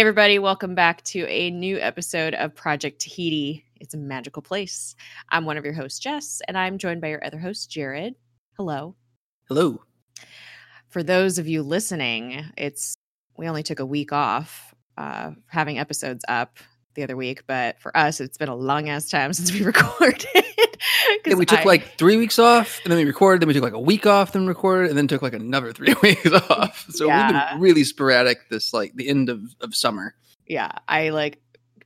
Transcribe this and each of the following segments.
Hey, everybody, welcome back to a new episode of Project Tahiti. It's a magical place. I'm one of your hosts, Jess, and I'm joined by your other host, Jared. Hello. Hello. For those of you listening, it's we only took a week off uh, having episodes up the other week, but for us, it's been a long ass time since we recorded. Yeah, we took I- like three weeks off, and then we recorded. Then we took like a week off, then recorded, and then took like another three weeks off. So we've been really sporadic this like the end of, of summer. yeah, I like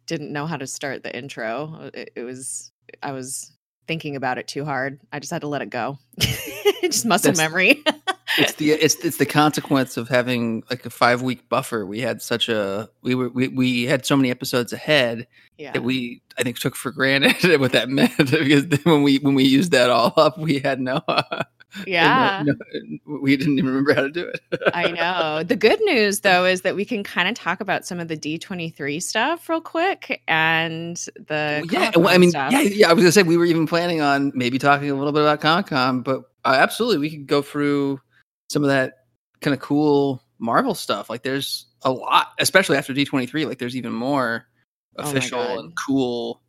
didn't know how to start the intro. It, it was I was thinking about it too hard. I just had to let it go. just muscle That's- memory. It's the it's it's the consequence of having like a five week buffer. We had such a we were we, we had so many episodes ahead yeah. that we I think took for granted what that meant because when we when we used that all up, we had no. Yeah. no- no- we didn't even remember how to do it. I know. The good news though is that we can kind of talk about some of the D23 stuff real quick and the yeah, well, I mean, stuff. yeah, yeah. I was gonna say we were even planning on maybe talking a little bit about Comic Con, but uh, absolutely, we could go through some of that kind of cool Marvel stuff. Like, there's a lot, especially after D twenty three. Like, there's even more Oh official God. and cool,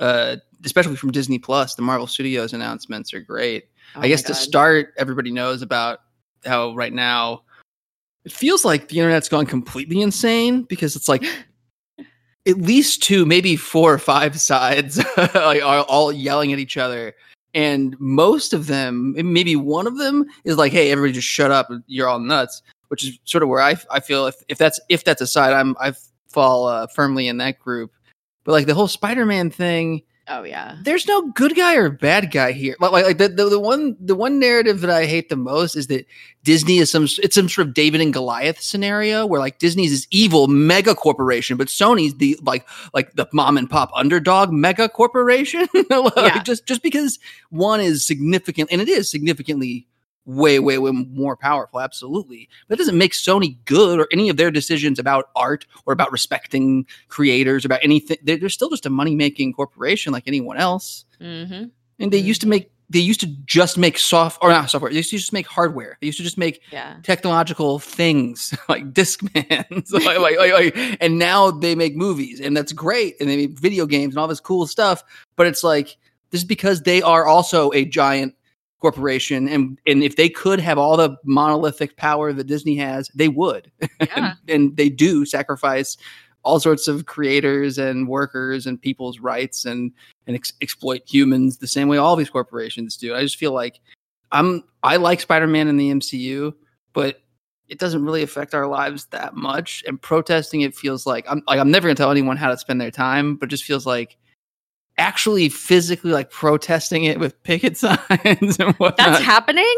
uh, especially from Disney Plus. The Marvel Studios announcements are great. Oh I guess to start, everybody knows about how right now it feels like the internet's gone completely insane because it's like at least two, maybe four or five sides like, are all yelling at each other. And most of them, maybe one of them is like, "Hey, everybody, just shut up! You're all nuts." Which is sort of where I, I feel if, if that's if that's a side, I'm I fall uh, firmly in that group. But like the whole Spider-Man thing, Oh yeah. there's no good guy or bad guy here. Like, like, the, the the one the one narrative that I hate the most is that Disney is some it's some sort of David and Goliath scenario where like Disney's this evil mega corporation, but Sony's the like like the mom and pop underdog mega corporation. Like, Yeah. Just just because one is significant and it is significantly way way way more powerful absolutely. But it doesn't make sony good or any of their decisions about art or about respecting creators about anything. They're, they're still just a money-making corporation like anyone else. Mm-hmm. and they used to make they used to just make soft or not software they used to just make hardware. They used to just make Yeah. technological things like discmans like, like, like, like and now they make movies and that's great and they make video games and all this cool stuff. But it's like this is because they are also a giant corporation and and if they could have all the monolithic power that disney has they would Yeah. and they do sacrifice all sorts of creators and workers and people's rights and and ex- exploit humans the same way all these corporations do. I just feel like I'm I like Spider-Man in the MCU, but it doesn't really affect our lives that much. And protesting it feels like I'm like I'm never gonna tell anyone how to spend their time, but it just feels like actually physically like protesting it with picket signs and whatnot. That's happening?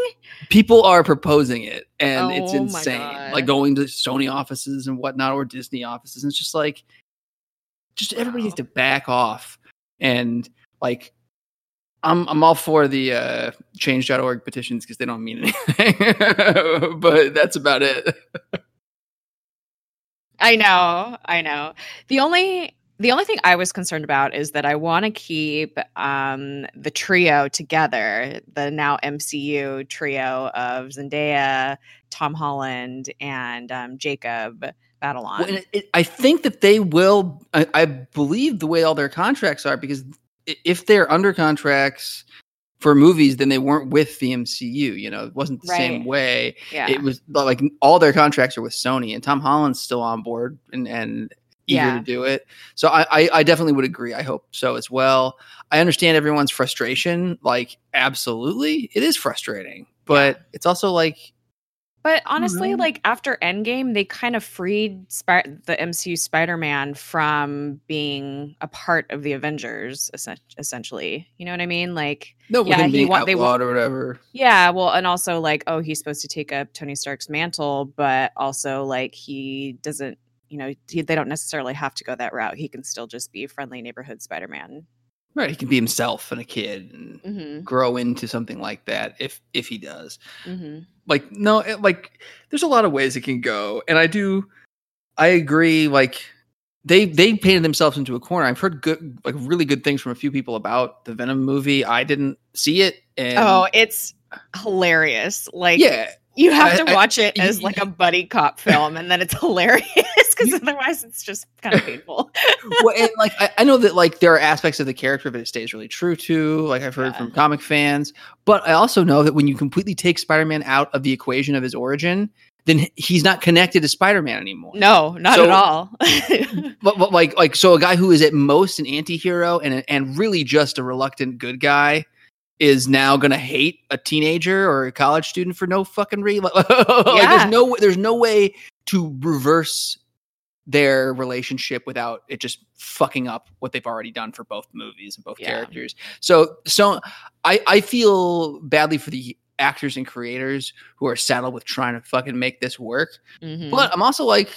people are proposing it and it's Oh my insane. Like going to sony offices and whatnot or disney offices and it's just like just everybody needs to back off. And like i'm i'm all for the uh change.org petitions because they don't mean anything but that's about it. I know, I know. The only the only thing I was concerned about is that I want to keep um, the trio together, the now MCU trio of Zendaya, Tom Holland, and um, Jacob Batalon. Well, and it, it, I think that they will. I, I believe the way all their contracts are, because if they're under contracts for movies, then they weren't with the MCU. You know, it wasn't the same way. yeah, It was like all their contracts are with Sony, and Tom Holland's still on board and and eager Yeah. to do it. So I, I I definitely would agree. I hope so as well. I understand everyone's frustration. Like, absolutely, it is frustrating, but it's also like But honestly, know. like after Endgame, they kind of freed Spi- the MCU Spider-Man from being a part of the Avengers, essen- essentially. You know what I mean? Like, no, Yeah, he wa- they wa- or whatever. yeah, well, and also like, oh, he's supposed to take up Tony Stark's mantle, but also like he doesn't. You know, he, they don't necessarily have to go that route. He can still just be a friendly neighborhood Spider-Man. Right, he can be himself and a kid and Mm-hmm. grow into something like that if if he does. Mm-hmm. Like no, it, like there's a lot of ways it can go, and I do, I agree. Like they they painted themselves into a corner. I've heard good, like really good things from a few people about the Venom movie. I didn't see it, and Oh, it's hilarious! Like, yeah, you have I- to I- watch it as y- like a buddy cop film, and then it's hilarious because otherwise it's just kind of painful. well, and like I, I, know that like there are aspects of the character that it stays really true to, like I've heard yeah. from comic fans. But I also know that when you completely take Spider-Man out of the equation of his origin, then he's not connected to Spider-Man anymore. No, not so, at all. but, but like like so a guy who is at most an anti-hero and and really just a reluctant good guy is now going to hate a teenager or a college student for no fucking reason. like yeah. there's no there's no way to reverse their relationship without it just fucking up what they've already done for both movies and both yeah. characters. So so I I feel badly for the actors and creators who are saddled with trying to fucking make this work. Mm-hmm. But I'm also like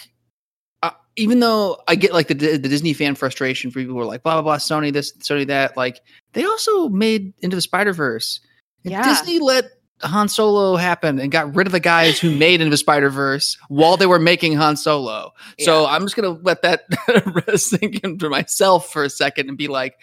uh, even though I get like the, the Disney fan frustration for people who are like blah blah blah Sony this Sony that like they also made Into the Spider Verse. Yeah. Disney let Han Solo happened and got rid of the guys who made Into the Spider Verse while they were making Han Solo. Yeah. So I'm just gonna let that sink into myself for a second and be like,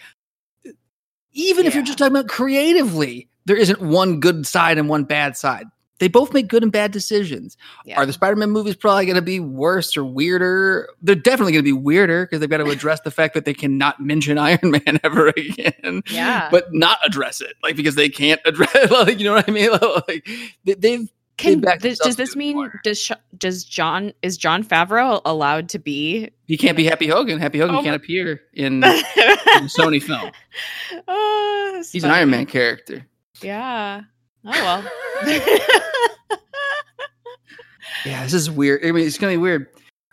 even yeah. if you're just talking about creatively, there isn't one good side and one bad side they both make good and bad decisions. Yeah. Are the Spider-Man movies probably going to be worse or weirder? They're definitely going to be weirder because they've got to address the fact that they cannot mention Iron Man ever again. Yeah, but not address it, like because they can't address. Like, you know what I mean? Like they've. Can, this, does this mean more. does does Jon is Jon Favreau allowed to be? He can't be Happy Hogan. Happy Hogan oh can't appear in, in Sony film. Oh, He's funny. an Iron Man character. Yeah. Oh well. yeah, this is weird. I mean, it's gonna be weird.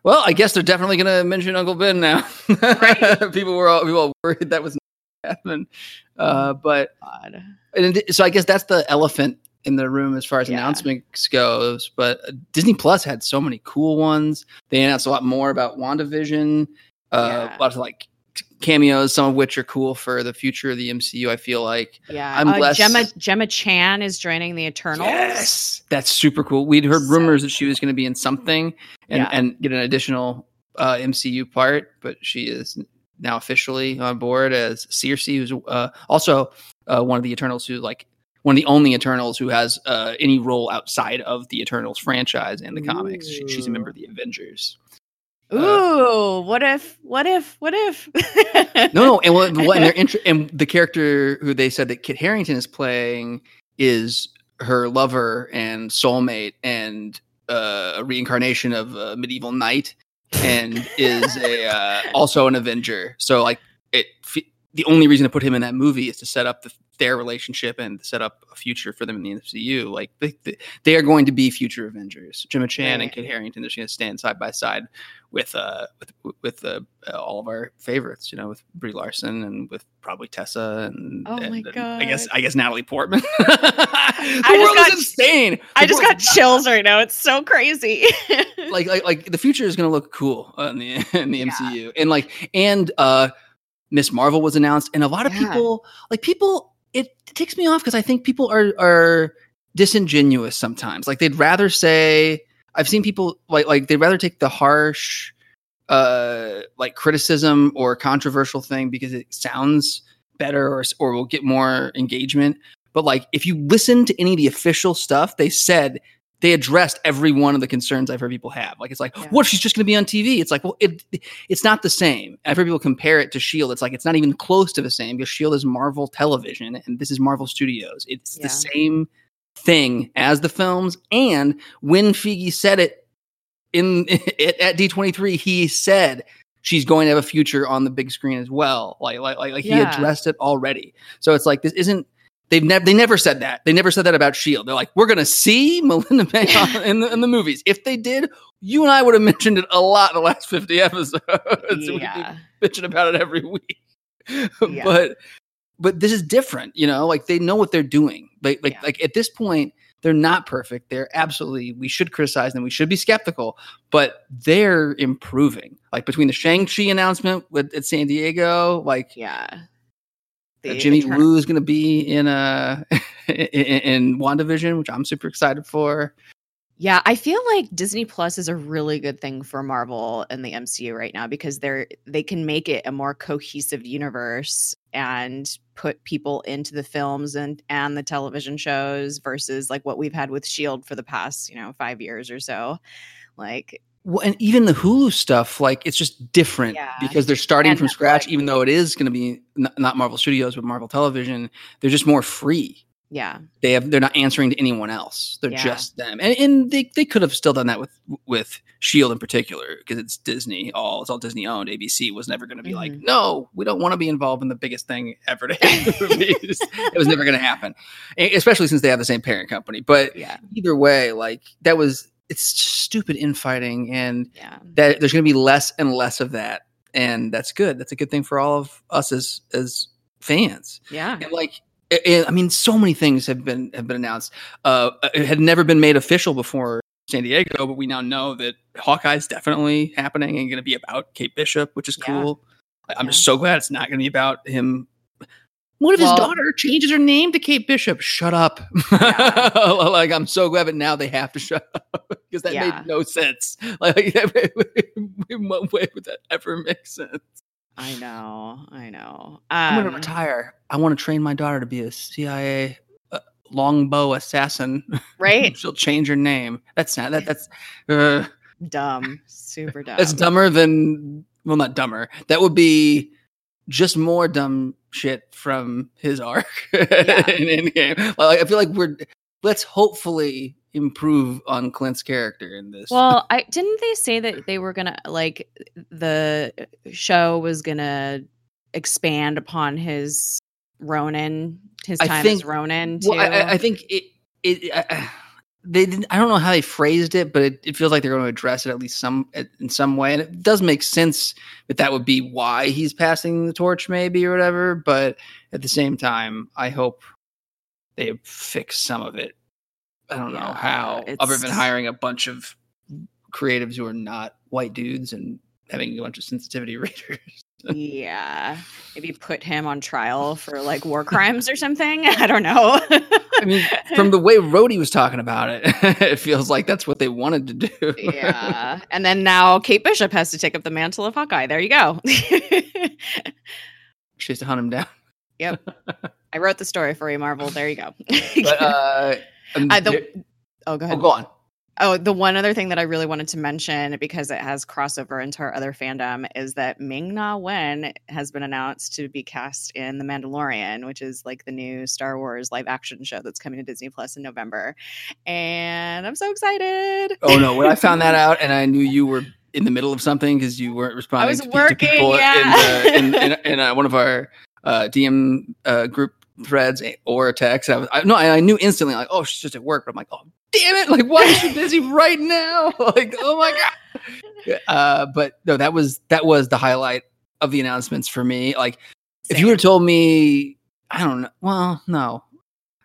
Well, I guess they're definitely gonna mention Uncle Ben now. Right. people were all people were worried that was happening, uh, oh, but and so I guess that's the elephant in the room as far as yeah. announcements goes. But uh, Disney Plus had so many cool ones. They announced a lot more about WandaVision. Uh, yeah. A lot of like cameos, some of which are cool for the future of the MCU. I feel like yeah, I'm uh, less... Gemma Gemma Chan is joining the Eternals. Yes, that's super cool. We'd heard so rumors that she was going to be in something and yeah. and get an additional uh, MCU part, but she is now officially on board as Sersi, who's uh, also uh, one of the Eternals who like one of the only Eternals who has uh, any role outside of the Eternals franchise and the comics. She, she's a member of the Avengers. Uh, Ooh, uh, what if? What if? What if? no, no, and what, what and they're int- and the character who they said that Kit Harington is playing is her lover and soulmate and uh, a reincarnation of a medieval knight and is a uh, also an Avenger. So like it, the only reason to put him in that movie is to set up the, their relationship and set up a future for them in the MCU. Like they, they are going to be future Avengers. Gemma Chan right. and Kit Harington are going to stand side by side with uh with with uh, all of our favorites. You know, with Brie Larson and with probably Tessa and oh my and, god, I guess I guess Natalie Portman. I just got insane. The I just got chills right now. It's so crazy. like like like the future is going to look cool in the in the yeah. MCU and like and uh Miss Marvel was announced and a lot of yeah. people like people it, takes me off because I think people are are disingenuous sometimes. Like they'd rather say I've seen people like like they'd rather take the harsh uh like criticism or controversial thing because it sounds better or or will get more engagement. But like if you listen to any of the official stuff, they said they addressed every one of the concerns I've heard people have. Like it's like, yeah. what if she's just going to be on TV? It's like, well, it it's not the same. I've heard people compare it to Shield. It's like it's not even close to the same because Shield is Marvel Television and this is Marvel Studios. It's yeah. the same thing as the films. And when Feige said it in at D23, he said she's going to have a future on the big screen as well. Like like like, like yeah. he addressed it already. So it's like this isn't They've never they never said that. They never said that about Shield. They're like, we're gonna see Melinda May in the in the movies. If they did, you and I would have mentioned it a lot in the last fifty episodes. Yeah. We'd bitching about it every week. Yeah. But but this is different, you know. Like they know what they're doing. Like like yeah. like at this point, they're not perfect. They're absolutely we should criticize them. We should be skeptical, but they're improving. Like between the Shang Chi announcement with at San Diego, like yeah uh, Jimmy Woo is going to be in uh in, in WandaVision, which I'm super excited for. Yeah, I feel like Disney Plus is a really good thing for Marvel and the MCU right now because they're they can make it a more cohesive universe and put people into the films and and the television shows versus like what we've had with Shield for the past, you know, 5 years or so. Like Well, and even the Hulu stuff, like it's just different Yeah. because they're starting And from scratch. Even though it is going to be n- not Marvel Studios but Marvel Television, they're just more free. Yeah. They have they're not answering to anyone else. They're Yeah. just them, and, and they they could have still done that with with Shield in particular because it's Disney. All it's all Disney owned. ABC was never going to be like, Mhm. no, we don't want to be involved in the biggest thing ever to hit movies. it was never going to happen, especially since they have the same parent company. But Yeah. either way, like that was it's stupid infighting, and Yeah. that there's going to be less and less of that, and that's good. That's a good thing for all of us as as fans. Yeah. And like, i- i- I mean, so many things have been have been announced. Uh, it had never been made official before San Diego, but we now know that Hawkeye's definitely happening and going to be about Kate Bishop, which is Yeah. cool. I'm Yeah. just so glad it's not going to be about him. What if Well- his daughter changes her name to Kate Bishop? Shut up! Yeah. like I'm so glad, but now they have to shut up because that Yeah. made no sense. Like, in what way would that ever make sense? I know. I know. I'm gonna Um, retire. I want to train my daughter to be a CIA uh, longbow assassin. Right? She'll change her name. That's not that. That's uh, Dumb. Super dumb. that's dumber than well, not dumber. That would be just more dumb shit from his arc in Endgame. Like, I feel like we're let's hopefully improve on Clint's character in this. Well, I didn't they say that they were gonna like the show was gonna expand upon his Ronin, his I time think- as Ronin too. Well, I, I- I think it. It. I- I, they didn't. I don't know how they phrased it, but it, it feels like they're going to address it at least some in some way, and it does make sense that that would be why he's passing the torch, maybe or whatever. But at the same time, I hope they fix some of it. I don't know Yeah, how, other than hiring a bunch of creatives who are not white dudes and having a bunch of sensitivity readers. Yeah, maybe put him on trial for like war crimes or something. I don't know. I mean, from the way Rhodey was talking about it, it feels like that's what they wanted to do. yeah, and then now Kate Bishop has to take up the mantle of Hawkeye. There you go. she has to hunt him down. Yep. I wrote the story for you, Marvel. There you go. But uh, um, Uh, the- oh, go ahead. oh, go on. Oh, the one other thing that I really wanted to mention because it has crossover into our other fandom is that Ming Na Wen has been announced to be cast in The Mandalorian, which is like the new Star Wars live action show that's coming to Disney Plus in November. And I'm so excited. Oh no! When I found that out, and I knew you were in the middle of something because you weren't responding I was to, working, to people yeah. in, the, in, in, in uh, one of our uh, DM uh, group threads or texts. I was I, no, I, I knew instantly like, oh, she's just at work. But I'm like, oh, damn it! Like, why is she busy right now? like, oh my god. Uh, but no, that was that was the highlight of the announcements for me. Like, if you would have told me, I don't know. Well, no.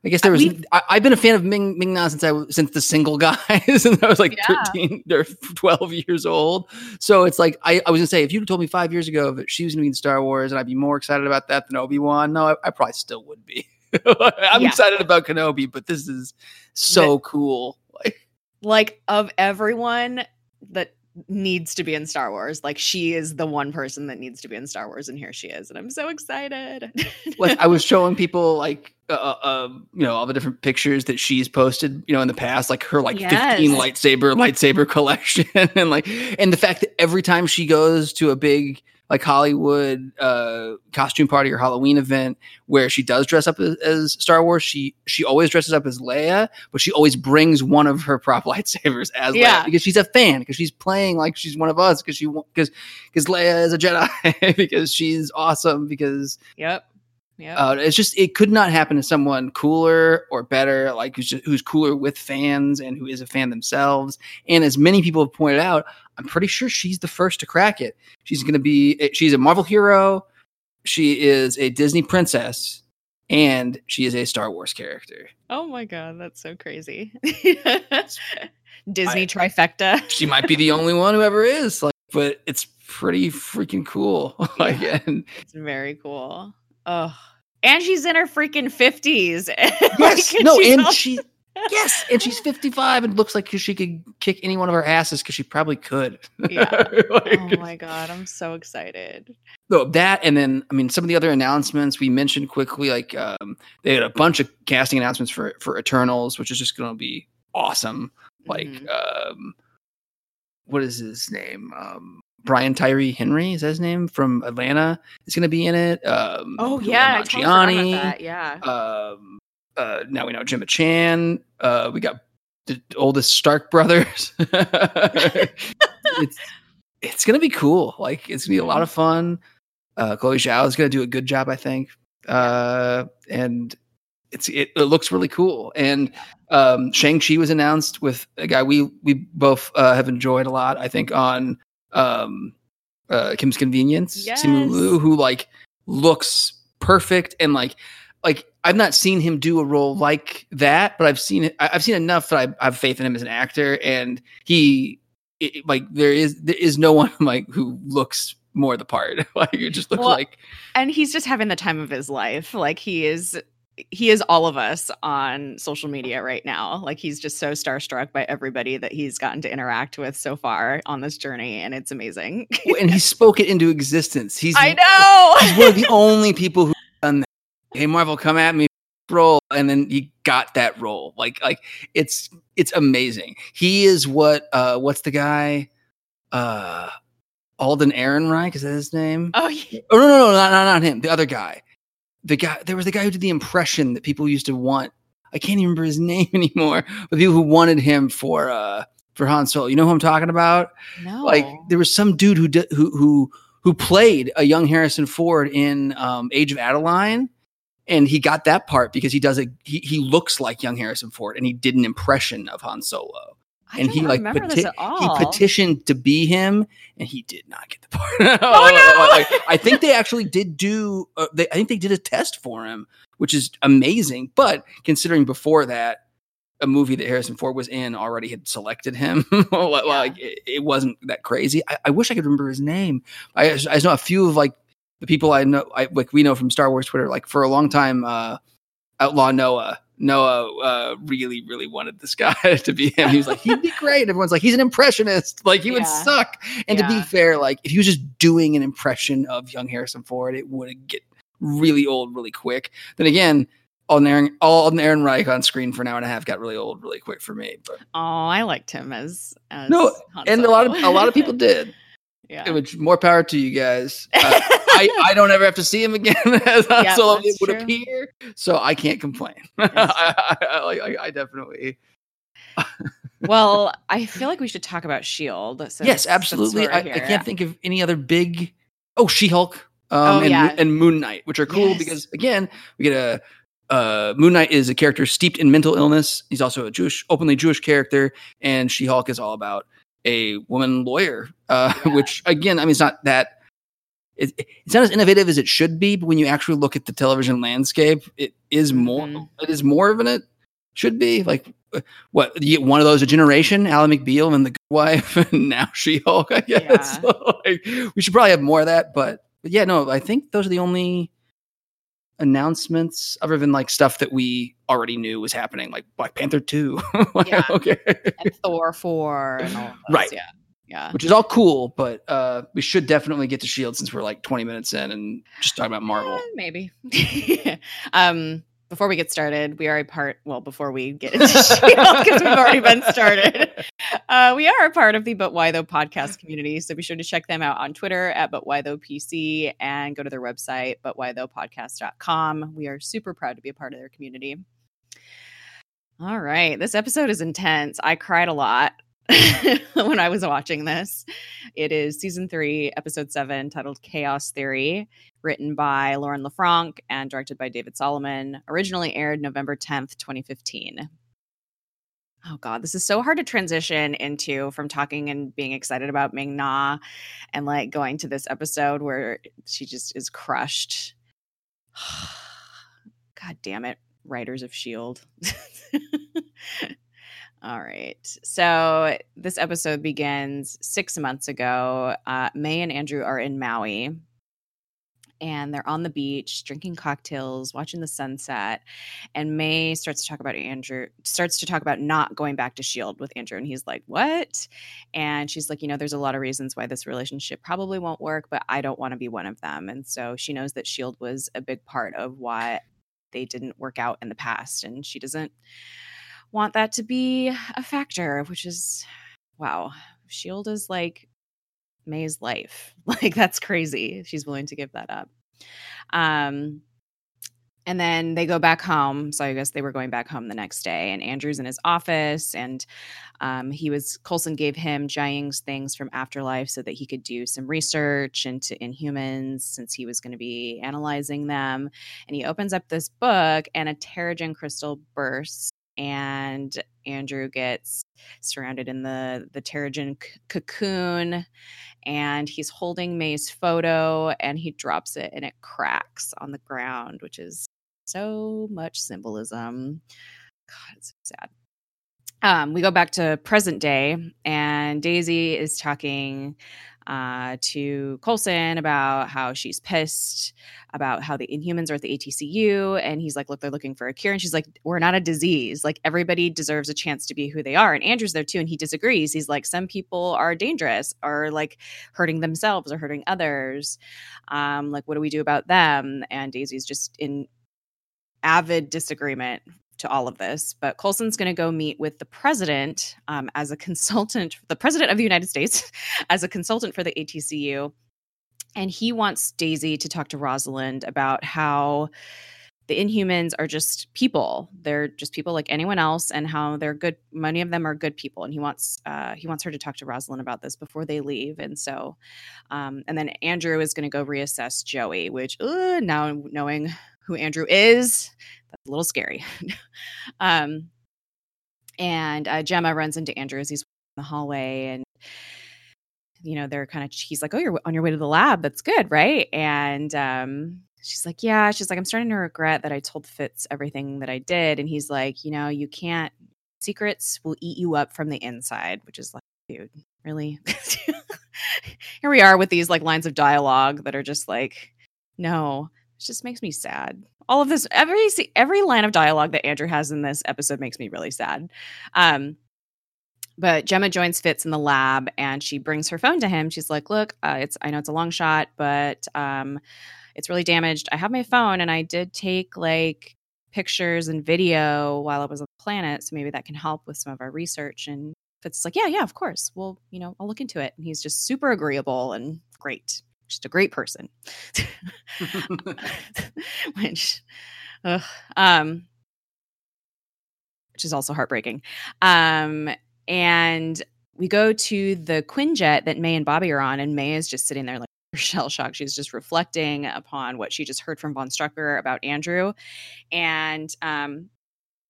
I guess there was. We've- I, I've been a fan of Ming Ming Na since I was since the single guys, and I was like Yeah. thirteen or twelve years old. So it's like I, I was gonna say, if you'd told me five years ago that she was gonna be in Star Wars, and I'd be more excited about that than Obi Wan. No, I, I probably still would be. I'm Yeah. excited about Kenobi, but this is so cool. Like, like of everyone that needs to be in Star Wars, like she is the one person that needs to be in Star Wars, and here she is, and I'm so excited. like I was showing people like uh, uh, you know all the different pictures that she's posted you know in the past like her like 15 lightsaber lightsaber collection and like and the fact that every time she goes to a big like Hollywood uh costume party or Halloween event where she does dress up as, as Star Wars she she always dresses up as Leia but she always brings one of her prop lightsabers as Yeah. Leia because she's a fan because she's playing like she's one of us because she because because Leia is a Jedi because she's awesome because yep. Yep. uh, it's just it could not happen to someone cooler or better, like who's just, who's cooler with fans and who is a fan themselves. And as many people have pointed out, I'm pretty sure she's the first to crack it. She's going to be eh, she's a Marvel hero, she is a Disney princess, and she is a Star Wars character. Oh my god, that's so crazy. Disney I- trifecta. She might be the only one who ever is, like, but it's pretty freaking cool. like, and It's very cool. Oh, and she's in her freaking fifties. yes, no, and she yes, and she's 55 and looks like she could kick any one of our asses because she probably could. Yeah. Like, oh my god, I'm so excited. no, that and then I mean some of the other announcements we mentioned quickly, like um, they had a bunch of casting announcements for for Eternals, which is just going to be awesome. Like Mhm. um, what is his name? Um, Brian Tyree Henry is that his name from Atlanta is going to be in it. Um, Oh yeah, I totally forgot about Nanjiani. that. Yeah. Um, uh, now we know Gemma Chan. Uh, we got the oldest Stark brothers. it's it's gonna be cool. Like it's gonna be a lot of fun. Uh, Chloe Zhao is gonna do a good job, I think. Uh, and it's it, it looks really cool. And um, Shang Chi was announced with a guy we we both uh, have enjoyed a lot. I think on um, uh, Kim's Convenience, Simu Yes. Liu, who like looks perfect and like like I've not seen him do a role like that, but I've seen it. I've seen enough that I, I have faith in him as an actor, and he it, like there is there is no one like who looks more the part. like it just looks Well, like and he's just having the time of his life. Like he is he is all of us on social media right now. Like he's just so starstruck by everybody that he's gotten to interact with so far on this journey and it's amazing. and he spoke it into existence. He's I know. he's one of the only people who. Hey Marvel, come at me, role, and then he got that role. Like like it's it's amazing. He is what uh what's the guy? Uh Alden Ehrenreich, is that his name? oh, yeah. Oh no, no, no, not, not not him. The other guy. The guy. There was the guy who did the impression that people used to want. I can't even remember his name anymore. But people who wanted him for uh for Han Solo. You know who I'm talking about? no. Like there was some dude who did who who who played a young Harrison Ford in um, Age of Adaline, and he got that part because he does a he he looks like young Harrison Ford, and he did an impression of Han Solo. I and he like remember peti- this at all. he petitioned to be him, and he did not get the part. Oh, no! Like, I think they actually did do. Uh, they, I think they did a test for him, which is amazing. But considering before that, a movie that Harrison Ford was in already had selected him, like like, it, it wasn't that crazy. I, I wish I could remember his name. I, I know a few of like the people I know, I, like we know from Star Wars Twitter. Like for a long time, uh, Outlaw Noah. Noah uh, really, really wanted this guy to be him. He was like, he'd be great. Everyone's like, he's an impressionist. Like, he would suck. And to be fair, like, if he was just doing an impression of young Harrison Ford, it would get really old really quick. Then again, Alden Aaron, Alden Ehrenreich on screen for an hour and a half got really old really quick for me. But Oh, I liked him as, as No, and a lot of a lot of people did. Yeah. Which more power to you guys. Uh, I, I don't ever have to see him again as Yeah, Solo that's would true. appear, so I can't complain. I, I, I, definitely well, I feel like we should talk about Shield. yes, absolutely. I, I can't think of any other big. Oh, She Hulk. Um, Oh, and, yeah. and Moon Knight, which are cool Yes. because again, we get a uh, Moon Knight is a character steeped in mental illness. He's also a Jewish, openly Jewish character, and She Hulk is all about a woman lawyer. Uh, Yeah. Which again, I mean, it's not that. It, it's not as innovative as it should be, but when you actually look at the television landscape, it is more. Mhm. It is more than it should be. Like uh, what you get one of those a generation, Ally McBeal and the Good Wife, and now She Hulk. I guess Yeah. So, like, we should probably have more of that, but, but yeah, no, I think those are the only announcements other than like stuff that we already knew was happening, like Black Panther two. Like, Yeah. okay, and Thor 4 and all those, Right. Yeah. Yeah. which is all cool, but uh, we should definitely get to Shield since we're like twenty minutes in and just talking about Marvel. Eh, maybe. um, before we get started, we are a part. Well, before we get into Shield, because we've already been started, uh, we are a part of the But Why Though podcast community. So be sure to check them out on Twitter at But Why Though PC and go to their website, But Why Though Podcast.com. We are super proud to be a part of their community. All right, this episode is intense. I cried a lot when I was watching this. It is season three, episode seven, titled Chaos Theory written by Lauren LeFranc and directed by David Solomon. Originally aired November 10th, 2015. Oh god, this is so hard to transition into from talking and being excited about Ming Na and like going to this episode where she just is crushed. God damn it, writers of Shield. All right. So this episode begins six months ago. Uh, May and Andrew are in Maui and they're on the beach drinking cocktails, watching the sunset. And May starts to talk about Andrew, starts to talk about not going back to Shield with Andrew. And he's like, What? And she's like, You know, there's a lot of reasons why this relationship probably won't work, but I don't want to be one of them. And so she knows that Shield was a big part of why they didn't work out in the past. And she doesn't want that to be a factor, which is wow. Shield is like May's life. Like that's crazy. She's willing to give that up. Um and then they go back home. So I guess they were going back home the next day. And Andrew's in his office, and um, he was Coulson gave him Jiaying's things from Afterlife so that he could do some research into Inhumans since he was going to be analyzing them. And he opens up this book, and a Terrigen crystal bursts, and Andrew gets surrounded in the the Terrigen c- cocoon, and he's holding May's photo, and he drops it, and it cracks on the ground, which is so much symbolism. God, it's so sad. Um, we go back to present day, and Daisy is talking uh, to Coulson about how she's pissed about how the Inhumans are at the ATCU, and he's like, "Look, they're looking for a cure," and she's like, "We're not a disease. Like everybody deserves a chance to be who they are." And Andrew's there too, and he disagrees. He's like, "Some people are dangerous, or like hurting themselves or hurting others. Um, like, what do we do about them?" And Daisy's just in avid disagreement to all of this. But Coulson's going to go meet with the president um, as a consultant, the president of the United States, as a consultant for the ATCU. And he wants Daisy to talk to Rosalind about how the Inhumans are just people. They're just people like anyone else, and how they're good. Many of them are good people, and he wants uh, he wants her to talk to Rosalind about this before they leave. And so, um, and then Andrew is going to go reassess Joey, which now knowing who Andrew is. That's a little scary. um, and uh, Jemma runs into Andrew as he's in the hallway, and you know they're kind of. He's like, "Oh, you're on your way to the lab. That's good, right?" And um, she's like, "Yeah." She's like, "I'm starting to regret that I told Fitz everything that I did." And he's like, "You know, you can't. Secrets will eat you up from the inside," which is like, dude, really. Here we are with these like lines of dialogue that are just like, no just makes me sad. All of this, every every line of dialogue that Andrew has in this episode makes me really sad. Um, but Jemma joins Fitz in the lab, and she brings her phone to him. She's like, "Look, uh, it's I know it's a long shot, but um, it's really damaged. I have my phone, and I did take like pictures and video while I was on the planet, so maybe that can help with some of our research." And Fitz is like, "Yeah, yeah, of course. Well, you know, I'll look into it." And he's just super agreeable and great just a great person. which, um, which is also heartbreaking. Um, and we go to the Quinjet that May and Bobby are on, and May is just sitting there like shell shocked. She's just reflecting upon what she just heard from Von Strucker about Andrew. And um,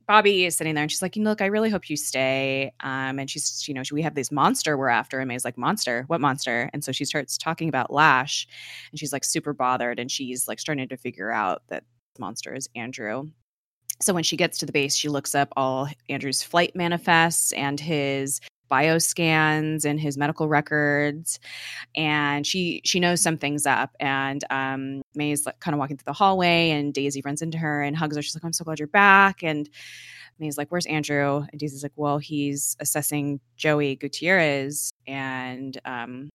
Bobby is sitting there and she's like, look, I really hope you stay. Um, and she's, you know, we have this monster we're after. And May's like, monster? What monster? And so she starts talking about Lash and she's like super bothered and she's like starting to figure out that monster is Andrew. So when she gets to the base, she looks up all Andrew's flight manifests and his bioscans and his medical records. And she she knows something's up. And um is like kind of walking through the hallway and daisy runs into her and hugs her. She's like i'm so glad you're back. And may's like where's andrew? And daisy's like well he's assessing joey gutierrez. And um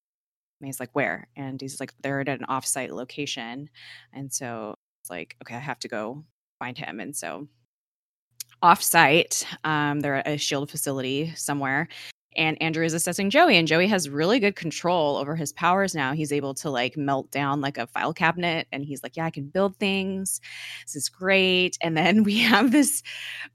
may's like where? And daisy's like they're at an offsite location. And so it's like okay i have to go find him. And so offsite. Um, they're at a shield facility somewhere, and Andrew is assessing Joey, and Joey has really good control over his powers now. He's able to like melt down like a file cabinet, and he's like, Yeah, I can build things. This is great. And then we have this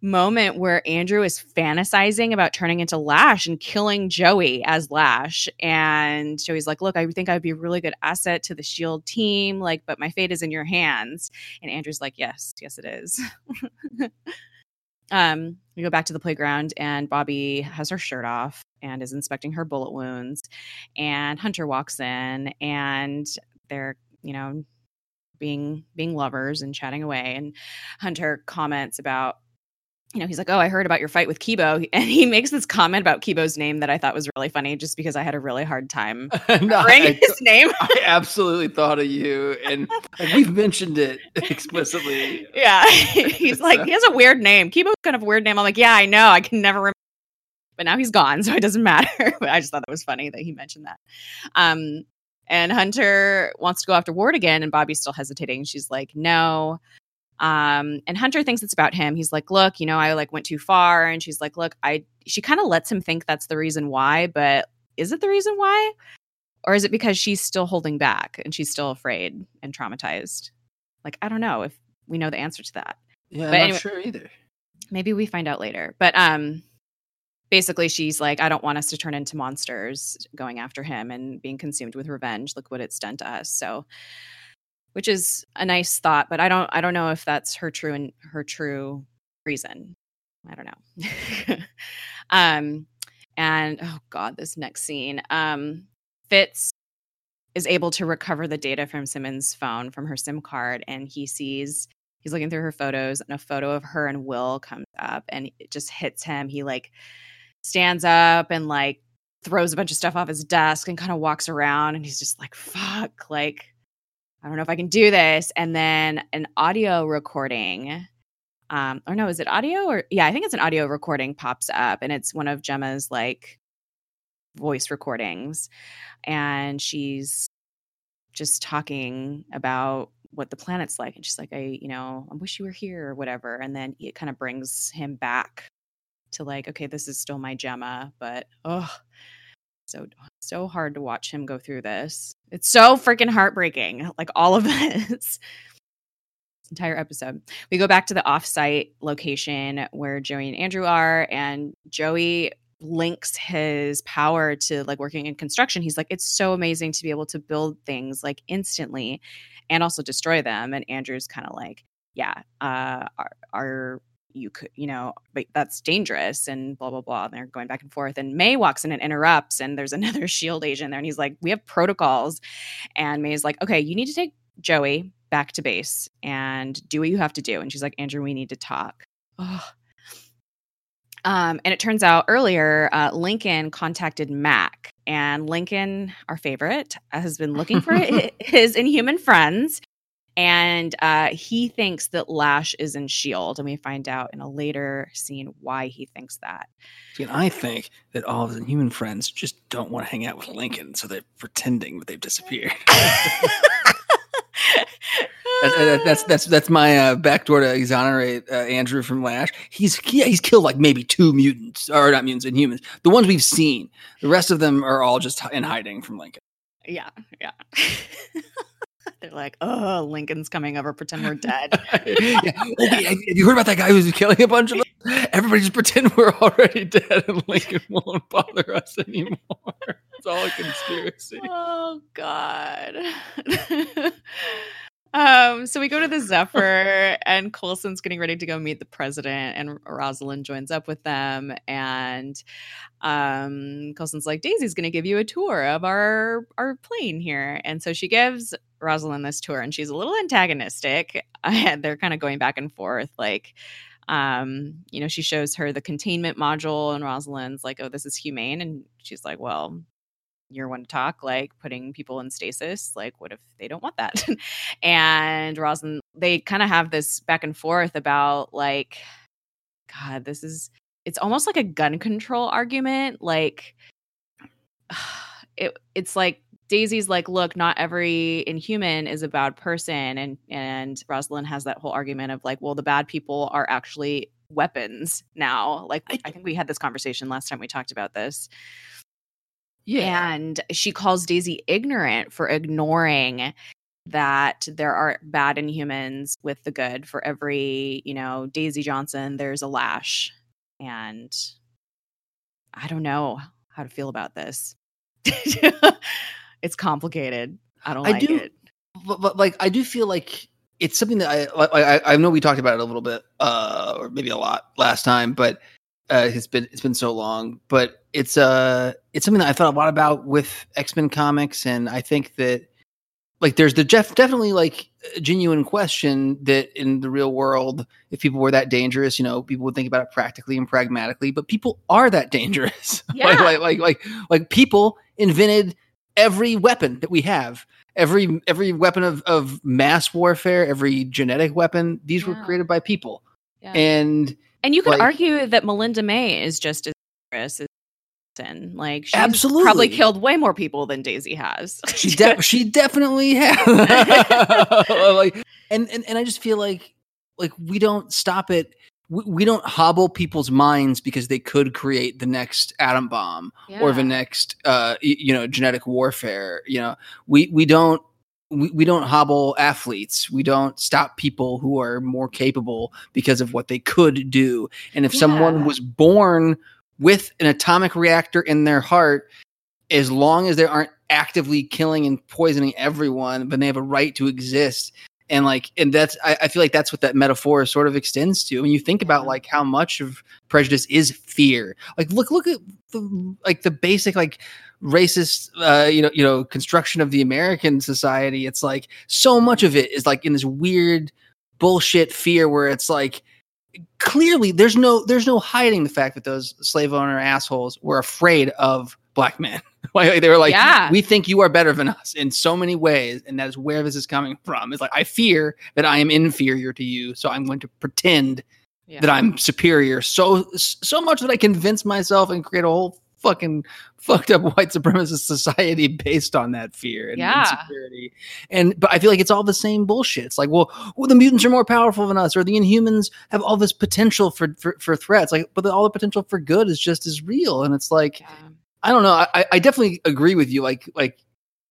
moment where Andrew is fantasizing about turning into Lash and killing Joey as Lash. And Joey's like, Look, I think I'd be a really good asset to the SHIELD team, like, but my fate is in your hands. And Andrew's like, Yes, yes, it is. um, we go back to the playground and Bobby has her shirt off and is inspecting her bullet wounds. And Hunter walks in and they're, you know, being being lovers and chatting away. And Hunter comments about you know, he's like, "Oh, I heard about your fight with Kebo," and he makes this comment about Kebo's name that I thought was really funny, just because I had a really hard time no, his name. I absolutely thought of you, and like, we've mentioned it explicitly. Yeah, he's like, he has a weird name. Kebo's kind of a weird name. I'm like, yeah, I know, I can never remember, but now he's gone, so it doesn't matter. but I just thought that was funny that he mentioned that. Um, and Hunter wants to go after Ward again, and Bobby's still hesitating. She's like, no. Um, and Hunter thinks it's about him. He's like, look, you know, I like went too far. And she's like, look, I, she kind of lets him think that's the reason why, but is it the reason why? Or is it because she's still holding back and she's still afraid and traumatized? Like, I don't know if we know the answer to that. Yeah, But I'm anyway- not sure either. Maybe we find out later. But um basically she's like, I don't want us to turn into monsters going after him and being consumed with revenge. Look what it's done to us. So which is a nice thought, but I don't I don't know if that's her true and her true reason. I don't know. um and oh god, this next scene. Um Fitz is able to recover the data from Simmons' phone from her SIM card and he sees he's looking through her photos and a photo of her and Will comes up and it just hits him. He like stands up and like throws a bunch of stuff off his desk and kind of walks around and he's just like fuck like I don't know if I can do this and then an audio recording um or no is it audio or yeah I think it's an audio recording pops up and it's one of Jemma's like voice recordings and she's just talking about what the planet's like and she's like i you know i wish you were here or whatever and then it kind of brings him back to like okay this is still my jemma but oh so so hard to watch him go through this. It's so freaking heartbreaking like all of this. Entire episode. We go back to the offsite location where joey and andrew are and joey links his power to like working in construction. He's like it's so amazing to be able to build things like instantly and also destroy them. And andrew's kind of like yeah uh are, are you could you know but that's dangerous and blah blah blah and they're going back and forth and may walks in and interrupts and there's another shield agent there and he's like we have protocols and may's like okay you need to take joey back to base and do what you have to do and she's like andrew we need to talk. Oh um, and it turns out earlier, uh, Lincoln contacted Mac, and Lincoln, our favorite, has been looking for his Inhuman friends, and uh, he thinks that Lash is in Shield, and we find out in a later scene why he thinks that. See, and I think that all of his human friends just don't want to hang out with Lincoln, so they're pretending that they've disappeared. That's, that's that's that's my uh, backdoor to exonerate uh, Andrew from Lash. He's he, he's killed like maybe two mutants, or not mutants, Inhumans. The ones we've seen. The rest of them are all just in hiding from Lincoln. yeah, yeah. They're like, oh, Lincoln's coming over, pretend we're dead. yeah. Oh you heard about that guy who's killing a bunch of us? Everybody just pretend we're already dead, and Lincoln won't bother us anymore. It's all a conspiracy. Oh God. um, so we go to the Zephyr and Coulson's getting ready to go meet the president and Rosalind joins up with them and um Coulson's like, Daisy's gonna give you a tour of our our plane here. And so she gives Rosalind this tour and she's a little antagonistic. They're kind of going back and forth, like um, you know, she shows her the containment module, and Rosalind's like, "Oh, this is humane," and she's like, "Well, you're one to talk, like putting people in stasis. Like, what if they don't want that? and Rosalind, they kind of have this back and forth about like, God, this is it's almost like a gun control argument. Like, it it's like Daisy's like, look, not every inhuman is a bad person, and and Rosalind has that whole argument of like, well, the bad people are actually weapons now. Like, I- I think we had this conversation last time we talked about this. Yeah. And she calls Daisy ignorant for ignoring that there are bad inhumans with the good. For every, you know, Daisy Johnson, there's a lash. And I don't know how to feel about this. it's complicated. I don't I like do- it. but, but like I do feel like it's something that I, I I know we talked about it a little bit, uh, or maybe a lot last time, but uh, it's been it's been so long. But it's uh it's something that I thought a lot about with X Men comics, and I think that like there's the Jeff definitely like a genuine question that in the real world, if people were that dangerous, you know, people would think about it practically and pragmatically. But people are that dangerous. like, Yeah. like like like like people invented every weapon that we have every every weapon of, of mass warfare every genetic weapon these were created by people Yeah. and And you could like- argue that Melinda May is just as dangerous as Jackson. Like she's Absolutely. probably killed way more people than Daisy has. she de- she definitely has like and, and and i just feel like like we don't stop it we, we don't hobble people's minds because they could create the next atom bomb or the next uh you know genetic warfare you know. We we don't we, we don't hobble athletes. We don't stop people who are more capable because of what they could do. And if someone was born with an atomic reactor in their heart as long as they aren't actively killing and poisoning everyone then they have a right to exist and like and that's I, I feel like that's what that metaphor sort of extends to when you think about like how much of prejudice is fear. Like look look at the like the basic like racist uh you know you know construction of the american society. It's like so much of it is like in this weird bullshit fear where it's like clearly there's no there's no hiding the fact that those slave owner assholes were afraid of black men like they were like Yeah. we think you are better than us in so many ways and that is where this is coming from it's like i fear that i am inferior to you so i'm going to pretend Yeah. that I'm superior so so much that I convince myself and create a whole fucking fucked up white supremacist society based on that fear and Yeah. insecurity. And but I feel like it's all the same bullshit. It's like, well, well, the mutants are more powerful than us, or the Inhumans have all this potential for for, for threats. Like, but all the potential for good is just as real. And it's like, Yeah. I don't know. I, I definitely agree with you. Like, like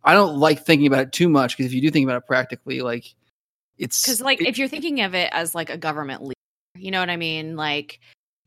I don't like thinking about it too much because if you do think about it practically, like it's because like it- if you're thinking of it as like a government leader you know what i mean like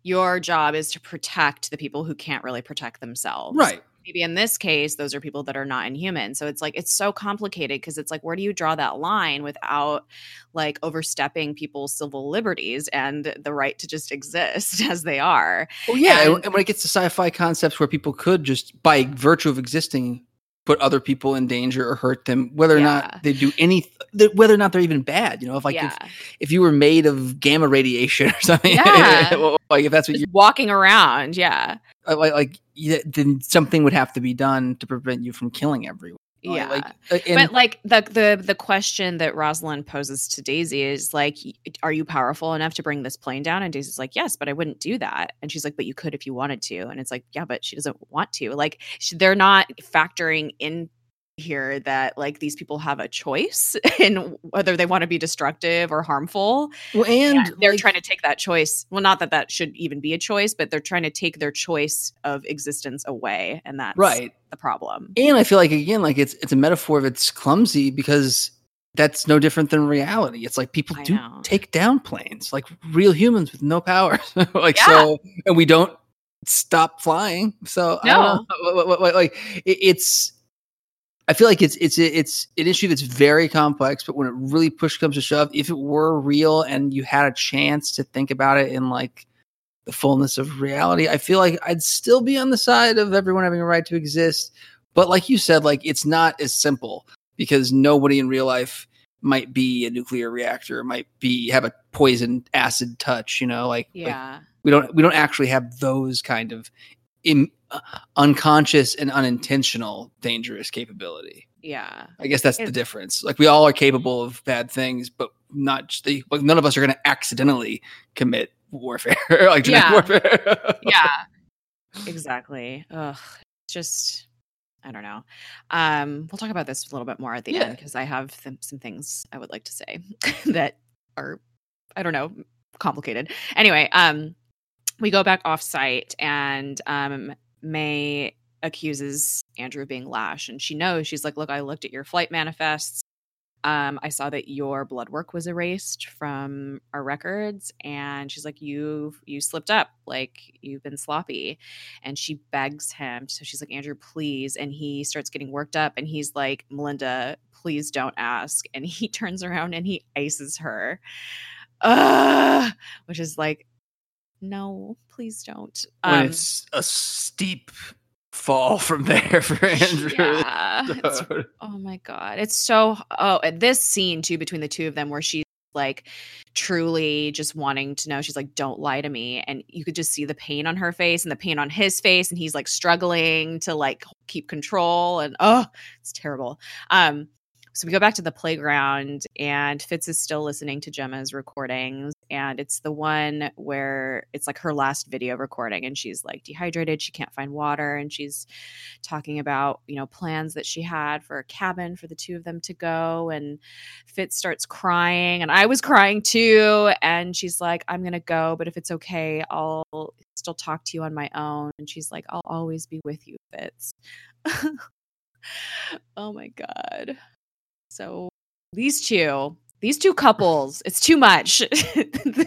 your job is to protect the people who can't really protect themselves right. Maybe in this case those are people that are not inhuman. So it's like it's so complicated because it's like where do you draw that line without like overstepping people's civil liberties and the right to just exist as they are? Well, yeah, and, And- and when it gets to sci-fi concepts where people could just, by virtue of existing, put other people in danger or hurt them, whether or Yeah. not they do any, th- whether or not they're even bad. You know, if like yeah if, if you were made of gamma radiation or something, Yeah. like if that's what just you're walking around yeah like, like yeah, then something would have to be done to prevent you from killing everyone. Yeah like, uh, and, but like the the the question that Rosalind poses to Daisy is like, are you powerful enough to bring this plane down? And Daisy's like, yes, but I wouldn't do that. And she's like, but you could if you wanted to. And it's like, yeah, but she doesn't want to. Like, sh they're not factoring in here that like these people have a choice in whether they want to be destructive or harmful well, and and they're like, trying to take that choice well not that that should even be a choice but they're trying to take their choice of existence away and that's right. the problem And I feel like again, like it's it's a metaphor that's clumsy because that's no different than reality. It's like people I do know. take down planes, like real humans with no powers. like Yeah. so, and we don't stop flying. So I don't No. know. Like it, it's. I feel like it's it's it's an issue that's very complex, but when it really push comes to shove, if it were real and you had a chance to think about it in like the fullness of reality, I feel like I'd still be on the side of everyone having a right to exist. But like you said, like it's not as simple because nobody in real life might be a nuclear reactor, might be have a poison acid touch, you know, like, like yeah we don't we don't actually have those kind of Im, uh, unconscious and unintentional dangerous capability. yeah I guess that's the difference. Like we all are capable of bad things, but not the like none of us are going to accidentally commit warfare, like genetic Yeah. warfare. yeah exactly Ugh, it's just i don't know um we'll talk about this a little bit more at the Yeah. end because i have th- some things i would like to say that are i don't know complicated anyway um we go back off site and um may accuses andrew of being lash and she knows she's like look i looked at your flight manifests um, I saw that your blood work was erased from our records, and she's like, "You you slipped up, like you've been sloppy," and she begs him. So she's like, "Andrew, please," and he starts getting worked up, and he's like, "Melinda, please don't ask," and he turns around and he ices her, uh, which is like, "No, please don't." when Um, it's a steep fall from there for Andrew. yeah, it's Oh my god, it's so oh this scene too between the two of them where she's like truly just wanting to know. She's like, "Don't lie to me," and you could just see the pain on her face and the pain on his face, and he's like struggling to like keep control, and oh, it's terrible. Um, so we go back to the playground, and Fitz is still listening to Jemma's recordings, and it's the one where it's like her last video recording and she's like dehydrated she can't find water and she's talking about you know plans that she had for a cabin for the two of them to go and fitz starts crying and i was crying too and she's like i'm gonna go but if it's okay i'll still talk to you on my own and she's like i'll always be with you fitz. Oh my god. So these two these two couples it's too much.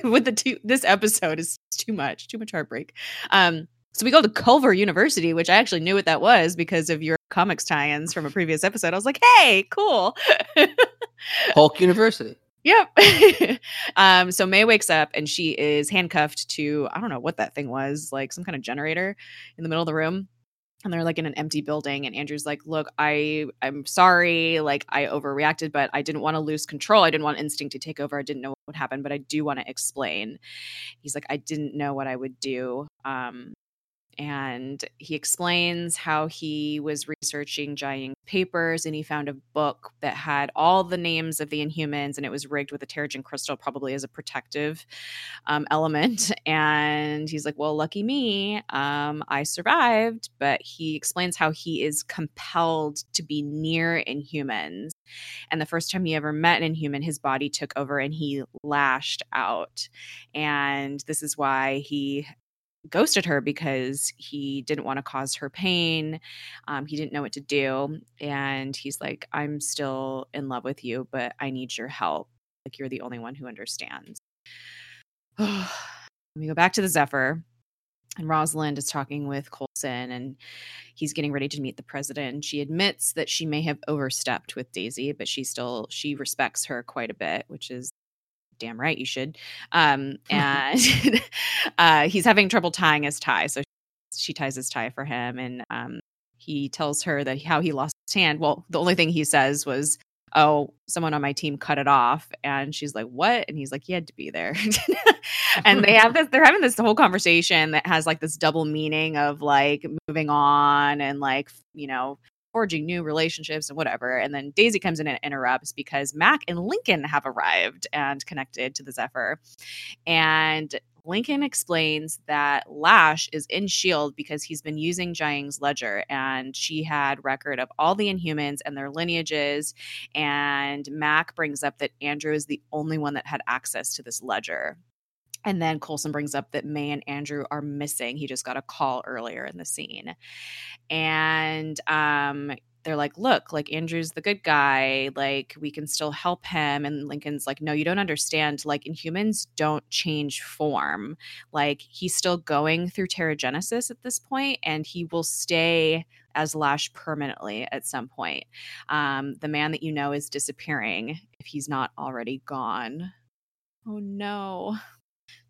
With the two this episode is too much too much heartbreak. Um so we go to culver university which i actually knew what that was because of your comics tie-ins from a previous episode. I was like hey cool. Hulk university. Yep. Um so may wakes up and she is handcuffed to i don't know what that thing was like some kind of generator in the middle of the room and they're like in an empty building and andrew's like look i i'm sorry like i overreacted but i didn't want to lose control. I didn't want instinct to take over. I didn't know what would happen but i do want to explain. He's like i didn't know what i would do. Um and he explains how he was researching Jiaying's papers and he found a book that had all the names of the Inhumans and it was rigged with a Terrigen crystal, probably as a protective um, element. And he's like, "Well, lucky me, um, I survived." But he explains how he is compelled to be near Inhumans. And the first time he ever met an Inhuman, his body took over and he lashed out. And this is why he ghosted her because he didn't want to cause her pain. Um, he didn't know what to do. And he's like, I'm still in love with you, but I need your help. Like, you're the only one who understands. we go back to the Zephyr. And Rosalind is talking with Coulson and he's getting ready to meet the president. She admits that she may have overstepped with Daisy, but she still she respects her quite a bit, which is damn right you should. Um, and uh, he's having trouble tying his tie, so she ties his tie for him, and um, he tells her that how he lost his hand. Well, the only thing he says was, "Oh, someone on my team cut it off," and she's like, "What?" And he's like, "He had to be there." and they have this. They're having this whole conversation that has like this double meaning of like moving on and like you know forging new relationships and whatever. And then Daisy comes in and interrupts because Mac and Lincoln have arrived and connected to the Zephyr. And Lincoln explains that Lash is in S.H.I.E.L.D. because he's been using Jiaying's ledger and she had record of all the Inhumans and their lineages. And Mac brings up that Andrew is the only one that had access to this ledger. And then Coulson brings up that May and Andrew are missing. He just got a call earlier in the scene. And um, they're like, look, like Andrew's the good guy. Like we can still help him. And Lincoln's like, no, you don't understand. Like Inhumans don't change form. Like he's still going through Terrigenesis at this point, and he will stay as Lash permanently at some point. Um, the man that you know is disappearing if he's not already gone. Oh no.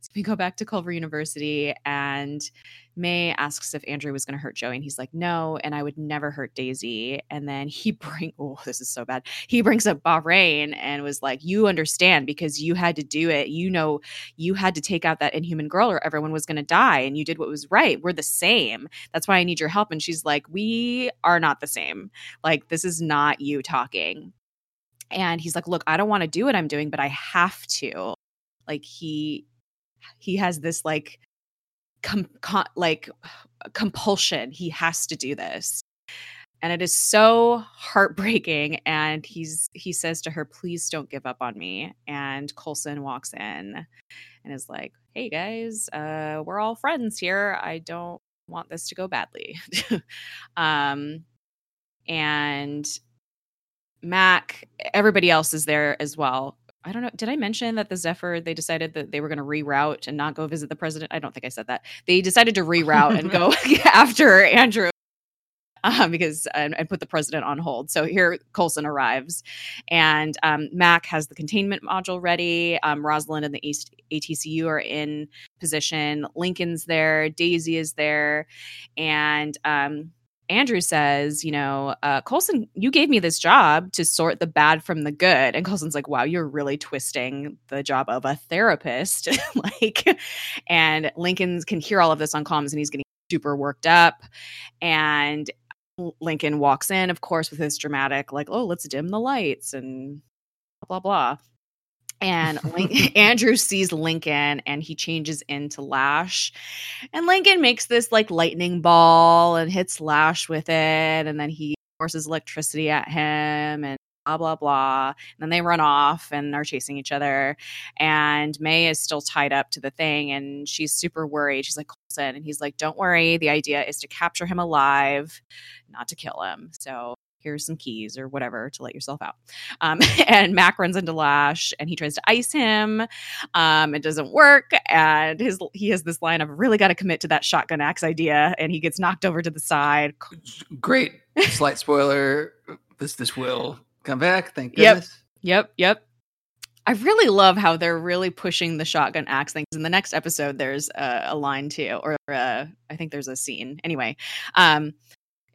So we go back to Culver University and May asks if Andrew was going to hurt Joey and he's like, "No, and I would never hurt Daisy." And then he bring oh, this is so bad. He brings up Bahrain and was like, "You understand because you had to do it. You know, you had to take out that inhuman girl or everyone was going to die and you did what was right. We're the same. That's why I need your help." And she's like, "We are not the same. Like this is not you talking." And he's like, "Look, I don't want to do what I'm doing, but I have to." Like he he has this like com-, com- like compulsion he has to do this. And it is so heartbreaking and he's he says to her please don't give up on me and coulson walks in and is like hey guys uh we're all friends here. I don't want this to go badly. Um and mac everybody else is there as well I don't know. Did I mention that the Zephyr they decided that they were going to reroute and not go visit the president? I don't think I said that. They decided to reroute and go after Andrew um, because and, and, put the president on hold. So here Coulson arrives, and um, Mac has the containment module ready. Um, Rosalind and the East ATCU are in position. Lincoln's there. Daisy is there, and um, Andrew says, you know, uh, Coulson, you gave me this job to sort the bad from the good. And Coulson's like, wow, you're really twisting the job of a therapist. like, and Lincoln can hear all of this on comms and he's getting super worked up. And Lincoln walks in, of course, with his dramatic, like, oh, let's dim the lights and blah, blah. And Link- Andrew sees Lincoln and he changes into Lash. And Lincoln makes this like lightning ball and hits Lash with it. And then he forces electricity at him and blah, blah, blah. And then they run off and are chasing each other. And May is still tied up to the thing and she's super worried. She's like, Coulson. And he's like, don't worry. The idea is to capture him alive, not to kill him. So here's some keys or whatever to let yourself out. Um, and Mac runs into Lash and he tries to ice him. Um, it doesn't work. And his he has this line of really got to commit to that shotgun axe idea. And he gets knocked over to the side. Great. Slight spoiler. This this will come back. Thank goodness. Yep, yep. Yep. I really love how they're really pushing the shotgun axe things. In the next episode, there's a, a line too, or uh, I think there's a scene. Anyway, um,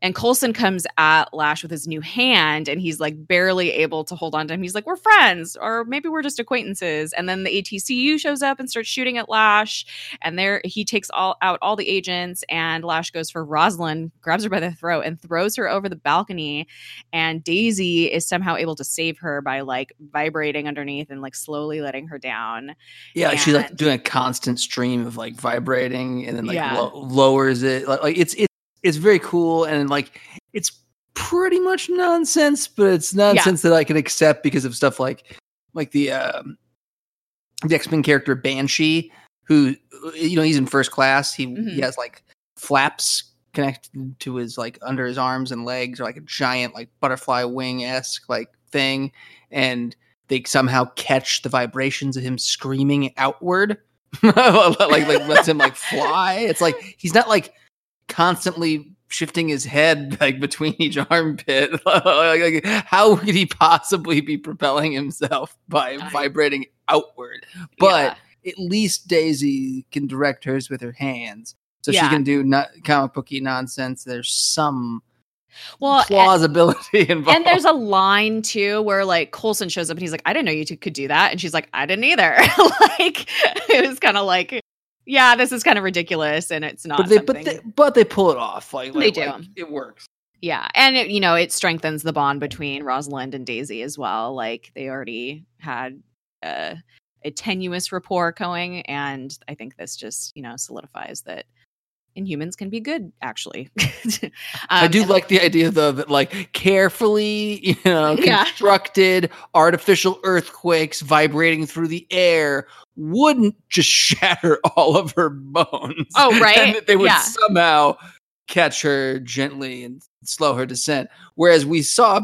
and Coulson comes at Lash with his new hand, and he's like barely able to hold on to him. He's like, "We're friends, or maybe we're just acquaintances." And then the ATCU shows up and starts shooting at Lash, and there he takes all out all the agents, and Lash goes for Rosalind, grabs her by the throat, and throws her over the balcony. And Daisy is somehow able to save her by like vibrating underneath and like slowly letting her down. Yeah, she's like doing a constant stream of like vibrating and then like Yeah. lo- lowers it. Like, like it's it's it's very cool and like it's pretty much nonsense, but it's nonsense that I can accept because of stuff like like the um the X Men character Banshee, who you know he's in first class. He Mhm. he has like flaps connected to his like under his arms and legs, or like a giant like butterfly wing esque like thing, and they somehow catch the vibrations of him screaming outward, like like lets him like fly. It's like he's not like constantly shifting his head like between each armpit. like, how could he possibly be propelling himself by vibrating outward? But Yeah. at least Daisy can direct hers with her hands. So Yeah. she can do not comic booky nonsense. There's some well, and- plausibility involved. And there's a line too where like Coulson shows up and he's like, I didn't know you two could do that. And she's like, I didn't either. like it was kind of like, yeah, this is kind of ridiculous and it's not. but they but they, but they pull it off. Like, They do. like, it works. yeah. And it, you know, it strengthens the bond between Rosalind and Daisy as well. Like they already had uh, a tenuous rapport going. And I think this just, you know, solidifies that Inhumans can be good, actually. I Um, do like the idea though that like carefully, you know, Yeah. constructed artificial earthquakes vibrating through the air wouldn't just shatter all of her bones. Oh, right? and that they would Yeah. somehow catch her gently and slow her descent. Whereas we saw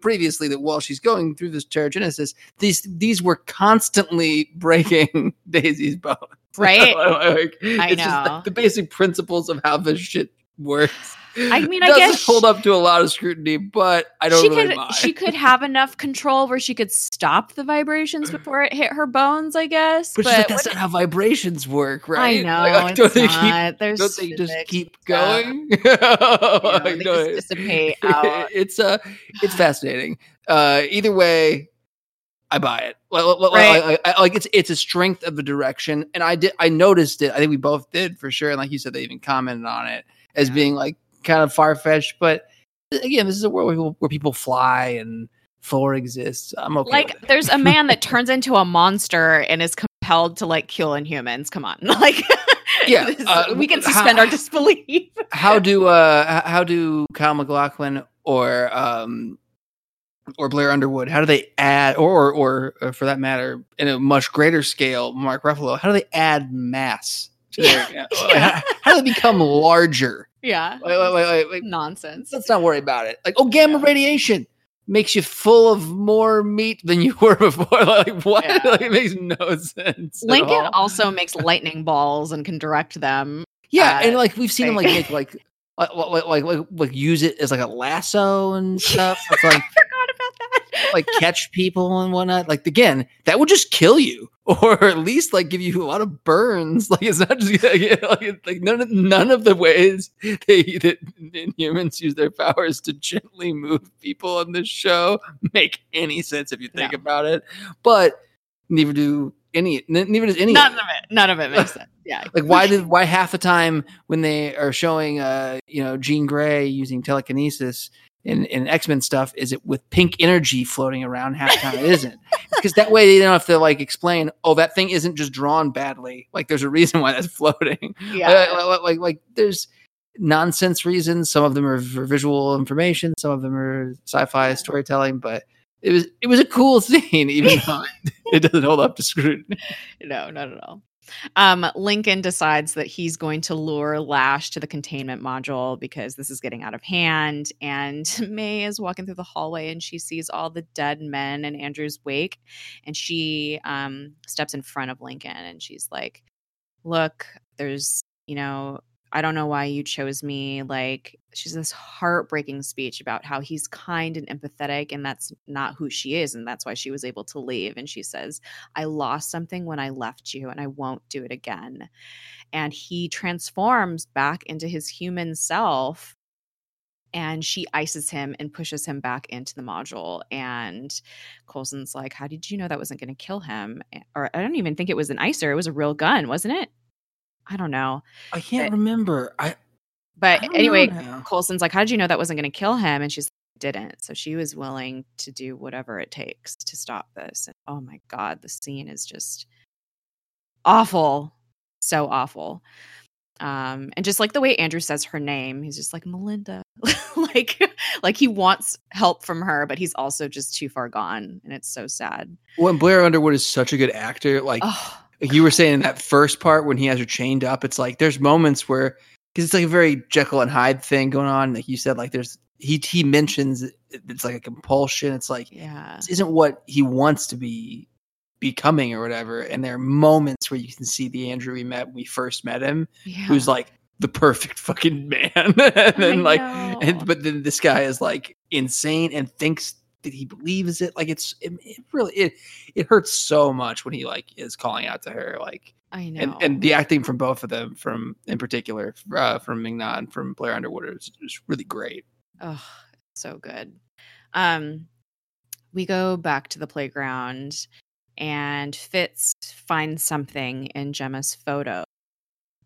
previously that while she's going through this Terrigenesis, these these were constantly breaking Daisy's bones. Right? Like, I it's just know. like the basic principles of how this shit works. I mean, I doesn't guess hold up to a lot of scrutiny, but I don't she really could mind. she could have enough control where she could stop the vibrations before it hit her bones, I guess. but But, like, that's not how vibrations work, right? I know Like, don't they not. There's keep? Don't they just keep stuff. going? You know, they just dissipate out. it's uh, it's fascinating. Uh, either way, I buy it. Like, Right. like, like, it's it's a strength of the direction, and I did I noticed it. I think we both did for sure, and like you said, they even commented on it as Yeah. being like kind of far fetched. But again, this is a world where people, where people fly and Thor exists. I'm okay. Like there's a man that turns into a monster and is compelled to like kill inhumans. Come on. Like Yeah, this- uh, we can how- suspend our disbelief. how do uh how do Kyle MacLachlan or um or Blair Underwood how do they add or or, or for that matter in a much greater scale Mark Ruffalo how do they add mass to their Yeah. like, how, how do they become larger yeah. like, like, like, like, like, Nonsense. let's not worry about it like oh gamma Yeah. radiation makes you full of more meat than you were before like what Yeah. like, it makes no sense Lincoln also makes lightning balls and can direct them. Yeah, uh, and like we've seen him like make like like like like like, like use it as like a lasso and stuff. It's like Forgot about that. Like catch people and whatnot. Like again, that would just kill you, or at least like give you a lot of burns. Like it's not just like, like, like none of none of the ways they that humans use their powers to gently move people on this show make any sense if you think No. about it. But neither do any. Neither does any. None of it. None of it makes sense. Yeah. like why did why half the time when they are showing uh you know Jean Grey using telekinesis in, in X Men stuff is it with pink energy floating around half the time it isn't because that way they don't have to like explain. Oh, that thing isn't just drawn badly. Like there's a reason why that's floating. Yeah. Uh, like, like, like, like there's nonsense reasons. Some of them are for visual information. Some of them are sci-fi storytelling. But it was it was a cool scene, even though it doesn't hold up to scrutiny. no, not at all. Um, Lincoln decides that he's going to lure Lash to the containment module because this is getting out of hand. And May is walking through the hallway and she sees all the dead men in Andrew's wake. And she um, steps in front of Lincoln and she's like, Look, there's, you know, I don't know why you chose me. Like, she's this heartbreaking speech about how he's kind and empathetic, and that's not who she is. And that's why she was able to leave. And she says, I lost something when I left you, and I won't do it again. And he transforms back into his human self. And she ices him and pushes him back into the module. And Coulson's like, How did you know that wasn't going to kill him? Or I don't even think it was an icer. It was a real gun, wasn't it? I don't know. I can't but, remember. I but I anyway, Coulson's like, How did you know that wasn't going to kill him? And she's like, didn't. So she was willing to do whatever it takes to stop this. And oh my God, the scene is just awful. So awful. Um, and just like the way Andrew says her name, he's just like Melinda. like like he wants help from her, but he's also just too far gone. And it's so sad. Well, Blair Underwood is such a good actor. Like oh like you were saying in that first part when he has her chained up, it's like there's moments where because it's like a very Jekyll and Hyde thing going on. Like you said, like there's he he mentions it's like a compulsion. It's like yeah, this isn't what he wants to be becoming or whatever. And there are moments where you can see the Andrew we met when we first met him, yeah. who's like the perfect fucking man. and then like and but then this guy is like insane and thinks did he believes it? Like it's it, it, really it it hurts so much when he like is calling out to her like I know and, and the acting from both of them from in particular uh, from Ming-Na from Blair Underwood is, just really great. Oh, so good. Um, we go back to the playground and Fitz finds something in Jemma's photo,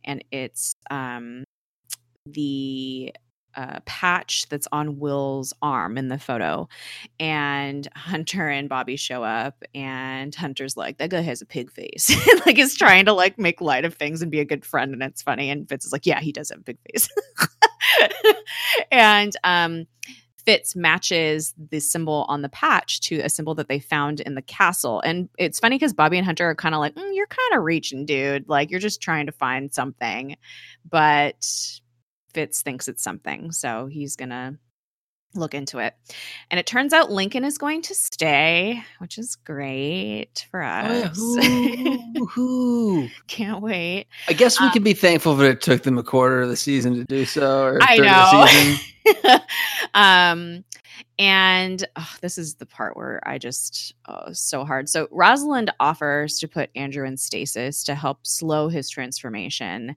and it's um the uh, patch that's on Will's arm in the photo. And Hunter and Bobbi show up, and Hunter's like, that guy has a pig face. like, is trying to like make light of things and be a good friend. And it's funny. And Fitz is like, yeah, he does have a pig face. and um, Fitz matches the symbol on the patch to a symbol that they found in the castle. And it's funny because Bobbi and Hunter are kind of like, mm, you're kind of reaching, dude. Like, you're just trying to find something. But Fitz thinks it's something. So he's going to look into it. And it turns out Lincoln is going to stay, which is great for us. Oh, yeah. Ooh, Can't wait. I guess we um, can be thankful that it took them a quarter of the season to do so. Or I know. um, and oh, this is the part where I just, oh, so hard. So Rosalind offers to put Andrew in stasis to help slow his transformation.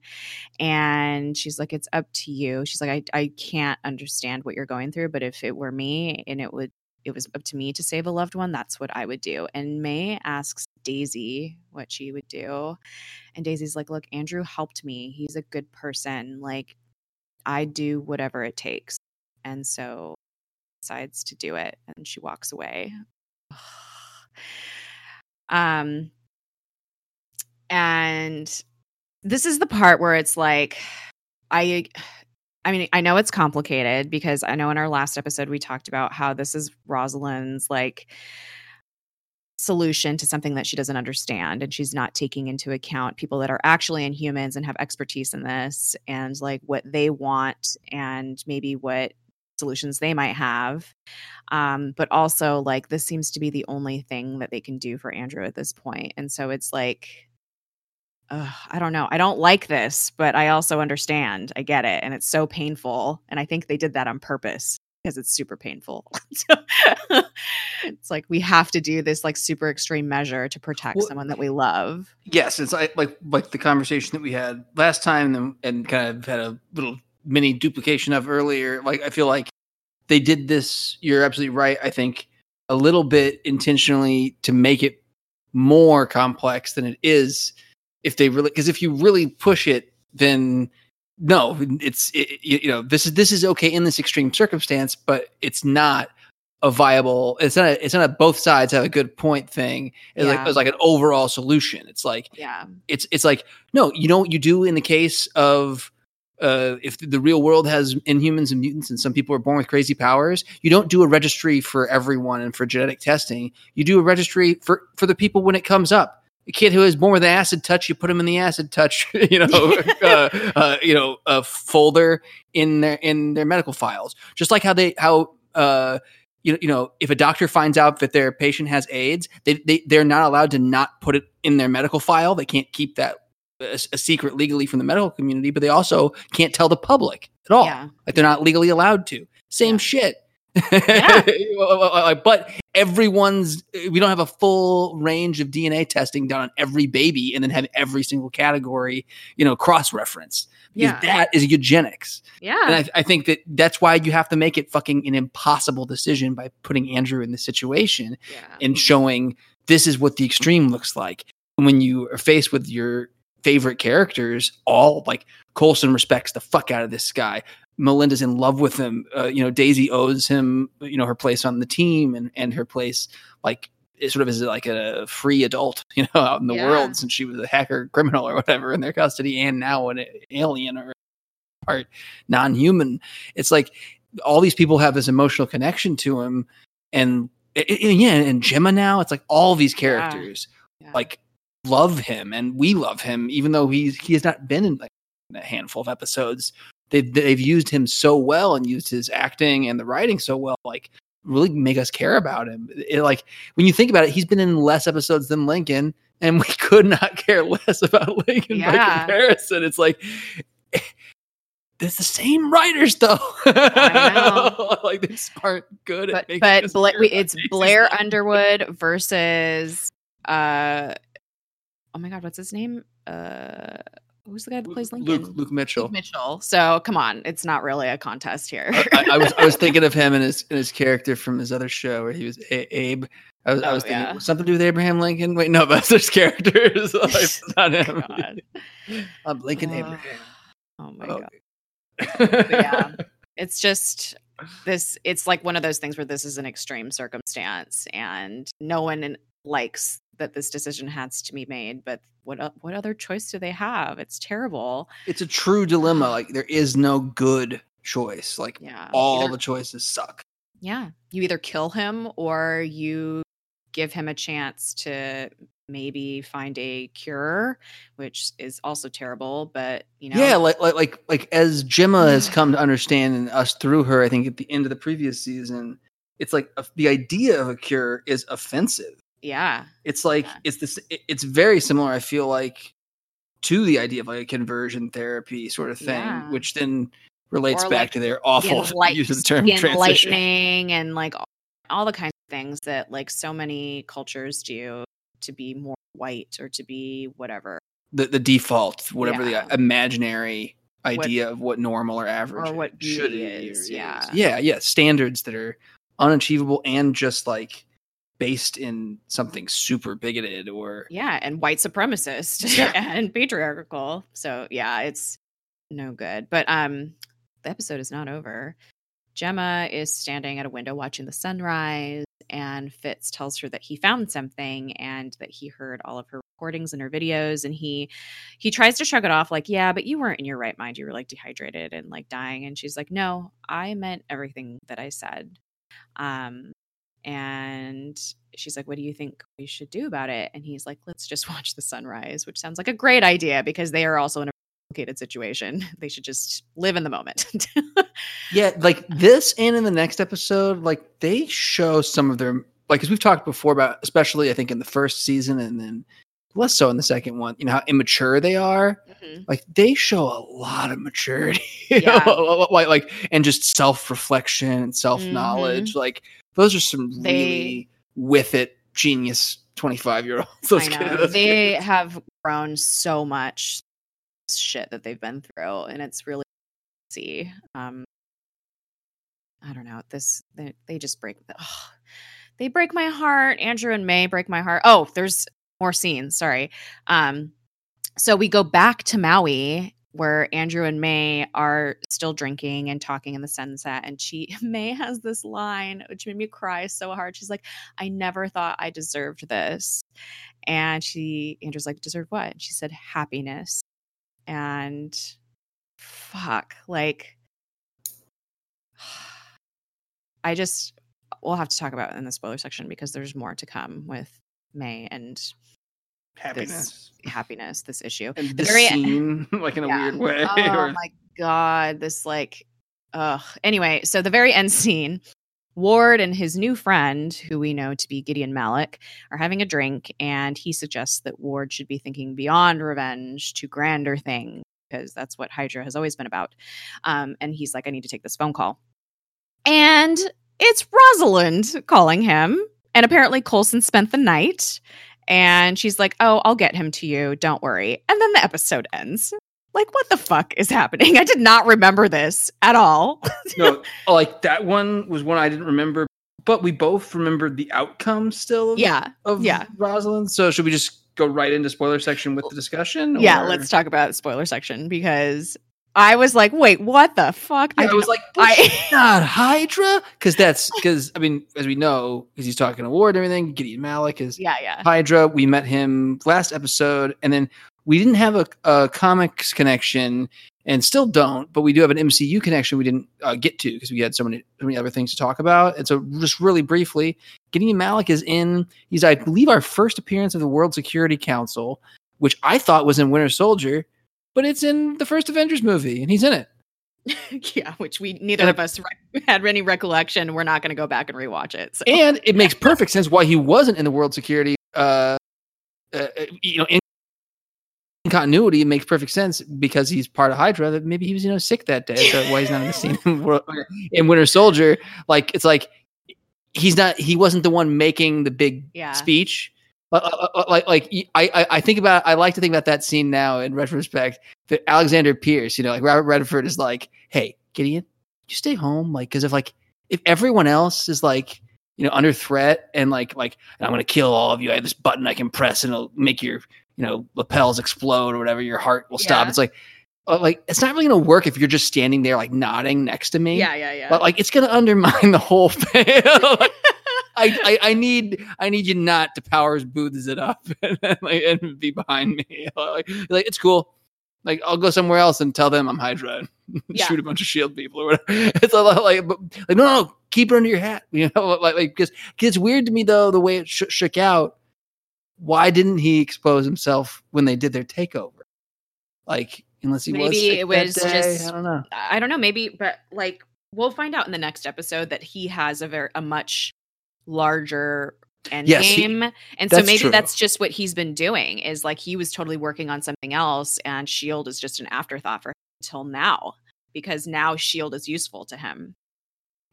And she's like, it's up to you. She's like, I, I can't understand what you're going through, but if it were me and it would, it was up to me to save a loved one, that's what I would do. And May asks Daisy what she would do. And Daisy's like, look, Andrew helped me. He's a good person. Like, I do whatever it takes. And so decides to do it and she walks away. um and this is the part where it's like I I mean, I know it's complicated because I know in our last episode we talked about how this is Rosalind's like solution to something that she doesn't understand and she's not taking into account people that are actually in humans and have expertise in this and like what they want and maybe what solutions they might have. Um, but also, like, this seems to be the only thing that they can do for Andrew at this. And so it's like, uh, I don't know. I don't like this, but I also understand. I get it. And it's so painful. And I think they did that on purpose because it's super painful. it's like we have to do this like super extreme measure to protect well, someone that we love. Yes, it's like like like the conversation that we had last time and, and kind of had a little mini duplication of earlier. Like I feel like they did this. You're absolutely right. I think a little bit intentionally to make it more complex than it is. If they really, because if you really push it, then no, it's it, you know this is this is okay in this extreme circumstance, but it's not a viable. It's not. A, it's not a both sides have a good point thing. It's like Yeah. it's like an overall solution. It's like Yeah. it's it's like no. You know what you do in the case of. Uh, if the real world has inhumans and mutants and some people are born with crazy powers, you don't do a registry for everyone and for genetic testing. You do a registry for for the people when it comes up. A kid who is born with an acid touch, you put him in the acid touch, you know, uh, uh, you know, a folder in their in their medical files. Just like how they how uh, you know, you know, if a doctor finds out that their patient has AIDS, they, they they're not allowed to not put it in their medical file. They can't keep that uh, a, a secret legally from the medical community, but they also can't tell the public at all. Yeah. Like they're not legally allowed to. Same Yeah. shit. Yeah. but everyone's uh, we don't have a full range of DNA testing done on every baby and then have every single category, you know, cross referenced. Yeah. that is eugenics. Yeah. And I, I think that that's why you have to make it fucking an impossible decision by putting Andrew in this situation yeah. and showing this is what the extreme looks like when you are faced with your favorite characters all like coulson respects the fuck out of this guy melinda's in love with him uh, you know daisy owes him you know her place on the team and and her place like sort of as like a free adult you know out in the Yeah. world since she was a hacker criminal or whatever in their custody and now an alien or part non-human it's like all these people have this emotional connection to him and i- i- yeah and jemma now it's like all these characters Yeah. like love him and we love him even though he's he has not been in like a handful of episodes they've they've used him so well and used his acting and the writing so well like really make us care about him. It- like when you think about it he's been in less episodes than lincoln and we could not care less about lincoln by comparison. It's like it's the same writers though. I like they aren't good at but making but Bla- we- it's Blair. Underwood versus uh oh my god, what's his name? Uh who's the guy that plays Lincoln? luke luke mitchell Luke Mitchell. So come on, it's not really a contest here. I, I was I was thinking of him and his and his character from his other show where he was a- Abe. I was, I Oh, was thinking yeah. something to do with Abraham Lincoln. Wait, no, that's his characters. Like, it's not him. God. I'm Lincoln Uh, Abraham. Oh my Oh. god. Yeah. It's just this it's like one of those things where this is an extreme circumstance and no one likes that this decision has to be made, but what what other choice do they have? It's terrible. It's a true dilemma. Like there is no good choice. Like Yeah. all Either- the choices suck. yeah you either kill him or you give him a chance to maybe find a cure which is also terrible but you know Yeah, like like like like as Jemma has come to understand and us through her, I think at the end of the previous season, it's like a, the idea of a cure is offensive. Yeah it's like Yeah. it's this it- it's very similar i feel like to the idea of like a conversion therapy sort of thing Yeah. which then relates Or, back like, to their awful enlight- use of the term transition lightening and like all, all the kinds of things that like so many cultures do to be more white or to be whatever the, the default whatever uh, Yeah. the imaginary idea of what normal or average or what should be is, yeah. yeah yeah standards that are unachievable and just like based in something super bigoted or yeah and white supremacist Yeah. and patriarchal. So yeah it's no good. But um the episode is not over. Jemma is standing at a window watching the sunrise and fitz tells her that he found something and that he heard all of her recordings and her videos and he he tries to shrug it off like yeah but you weren't in your right mind. You were like dehydrated and like dying. And she's like no i meant everything that i said. Um and she's like, What do you think we should do about it? And he's like, Let's just watch the sunrise, which sounds like a great idea because they are also in a complicated situation. They should just live in the moment. Yeah, like this and in the next episode, like they show some of their like as we've talked before about, especially I think in the first season and then less so in the second one, you know, how immature they are. Mhm. Like they show a lot of maturity. you Yeah. know, like like and just self-reflection and self-knowledge. Like those are some. They- really with it genius 25 year olds. Those I know. kids- those They kids. have grown so much shit that they've been through, and it's really see. Um I don't know. This they, they just break the ugh. they break my heart. Andrew and May break my heart. Oh, there's more scenes. Sorry. Um so we go back to Maui where Andrew and May are still drinking and talking in the sunset. And she, May has this line, which made me cry so hard. She's like, I never thought I deserved this. And she, Andrew's like, deserved what? And she said, happiness. And fuck, like, I just, we'll have to talk about in the spoiler section because there's more to come with May and Happiness. this happiness, this issue. And The this very- scene, like in a Yeah. weird way. Oh or- my god, this like ugh. Anyway, so the very end scene, Ward and his new friend, who we know to be Gideon Malik, are having a drink, and he suggests that Ward should be thinking beyond revenge to grander things, because that's what Hydra has always been about. Um, and he's like, I need to take this phone call. And it's Rosalind calling him. And apparently Coulson spent the night. And she's like, Oh, I'll get him to you. Don't worry. And then the episode ends. Like, what the fuck is happening? I did not remember this at all. no, like that one was one I didn't remember, but we both remembered the outcome still of, yeah. of yeah. Rosalind. So should we just go right into spoiler section with the discussion? Yeah. Let's talk about spoiler section because I was like, wait, what the fuck? Yeah, I, was like, I- not Hydra, because that's because I mean, as we know, because he's talking to Ward and everything. Gideon Malik is yeah, yeah. Hydra. We met him last episode, and then we didn't have a, a comics connection, and still don't, but we do have an MCU connection. We didn't uh, get to because we had so many so many other things to talk about. And so, just really briefly, Gideon Malik is in. He's, I believe, our first appearance of the World Security Council, which I thought was in Winter Soldier, but it's in the first Avengers movie, and he's in it. yeah, which we neither And of us re- had any recollection. We're not going to go back and rewatch it. So. and it makes perfect sense why he wasn't in the world security uh, uh you know in continuity it makes perfect sense because he's part of hydra that maybe he was you know sick that day so why he's not in the scene in, World- in winter soldier like it's like he's not he wasn't the one making the big Yeah. speech Uh, uh, uh, like, like, like I, I, think about, I like to think about that scene now in retrospect. That Alexander Pierce, you know, like Robert Redford is like, "Hey, Gideon, you stay home, like, because if like if everyone else is like you know under threat and like like i'm gonna kill all of you i have this button i can press and it'll make your you know lapels explode or whatever your heart will stop it's like uh, like it's not really gonna work if you're just standing there like nodding next to me yeah, yeah, yeah. but like it's gonna undermine the whole thing Like, I, I I need I need you not to Powers Boothes it up and, like, and be behind me. Like, like it's cool. Like I'll go somewhere else and tell them I'm Hydra and Yeah. shoot a bunch of shield people or whatever. It's a lot like, but, like no, no, keep it under your hat. You know, like like because it's weird to me though the way it sh- shook out. Why didn't he expose himself when they did their takeover? Like unless he was Maybe sick it was day, just- I don't know. I don't know, maybe, but like we'll find out in the next episode that he has a very a much larger end Yes, he- game, and so maybe true. that's just what he's been doing. Is like he was totally working on something else, and Shield is just an afterthought for him until now because now Shield is useful to him.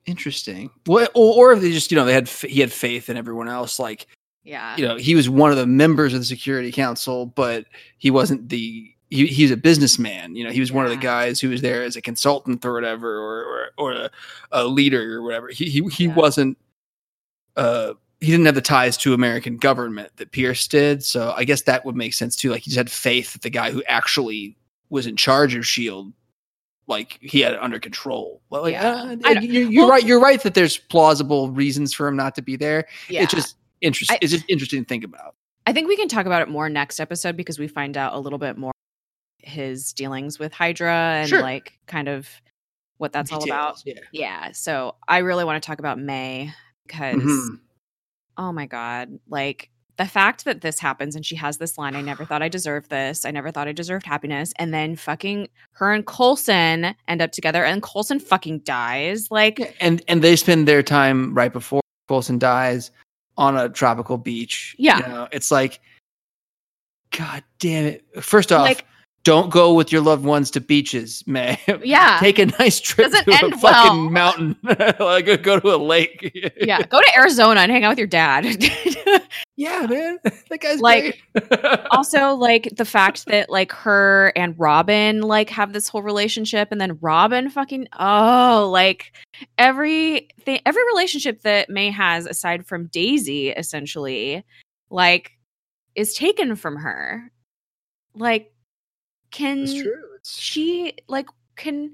Interesting. Well, eh, or, or if they just, you know, they had he had faith in everyone else. Like, Yeah, you know, he was one of the members of the Security Council, but he wasn't the. He, he was a businessman. You know, he was one of the guys who was there as a consultant or whatever, or or, or a, a leader or whatever. He he, he Yeah. wasn't. Uh, he didn't have the ties to American government that Pierce did. So I guess that would make sense too. Like he just had faith that the guy who actually was in charge of Shield, like he had it under control. Well, like, Yeah. uh, you're, you're well- right. You're right that there's plausible reasons for him not to be there. yeah. It's just interesting. It's just interesting to think about. I think we can talk about it more next episode because we find out a little bit more his dealings with Hydra and Sure. like kind of what that's all about. Details, Yeah. So I really want to talk about May because Mhm. oh my God, like the fact that this happens and she has this line, I never thought I deserved this. I never thought I deserved happiness. And then fucking her and Coulson end up together and Coulson fucking dies. Like, and and they spend their time right before Coulson dies on a tropical beach. Yeah. you know, it's like, God damn it! First off, like, don't go with your loved ones to beaches, May. yeah. Take a nice trip Doesn't to a fucking well. mountain. like go- to a lake. yeah. Go to Arizona and hang out with your dad. yeah, man. That guy's Like, great. also like the fact that like her and Robin like have this whole relationship and then Robin fucking oh like every thing every relationship that May has aside from Daisy essentially like is taken from her like can It's true. she like can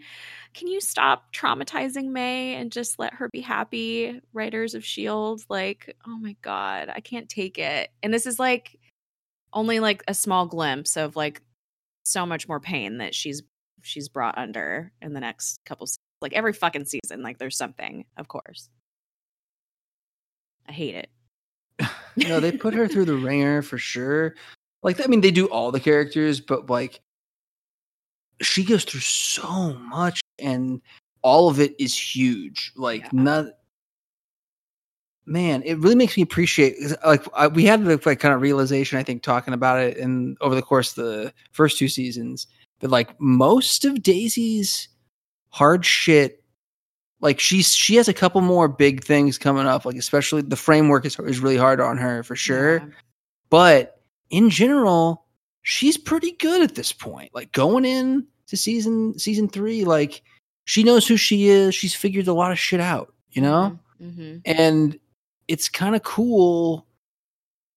can you stop traumatizing May and just let her be happy? Writers of Shield, like, oh my god, I can't take it. And this is like only like a small glimpse of like so much more pain that she's she's brought under in the next couple like every fucking season like there's something of course i hate it no they put her through the ringer for sure like i mean they do all the characters but like she goes through so much and all of it is huge like yeah. not man it really makes me appreciate like I, we had the like kind of realization i think talking about it and over the course of the first two seasons that like most of daisy's hard shit like she's she has a couple more big things coming up like especially the framework is, is really hard on her for sure yeah. but in general she's pretty good at this point like going in to season season three like she knows who she is. She's figured a lot of shit out you know? Mm-hmm. Mm-hmm. and it's kind of cool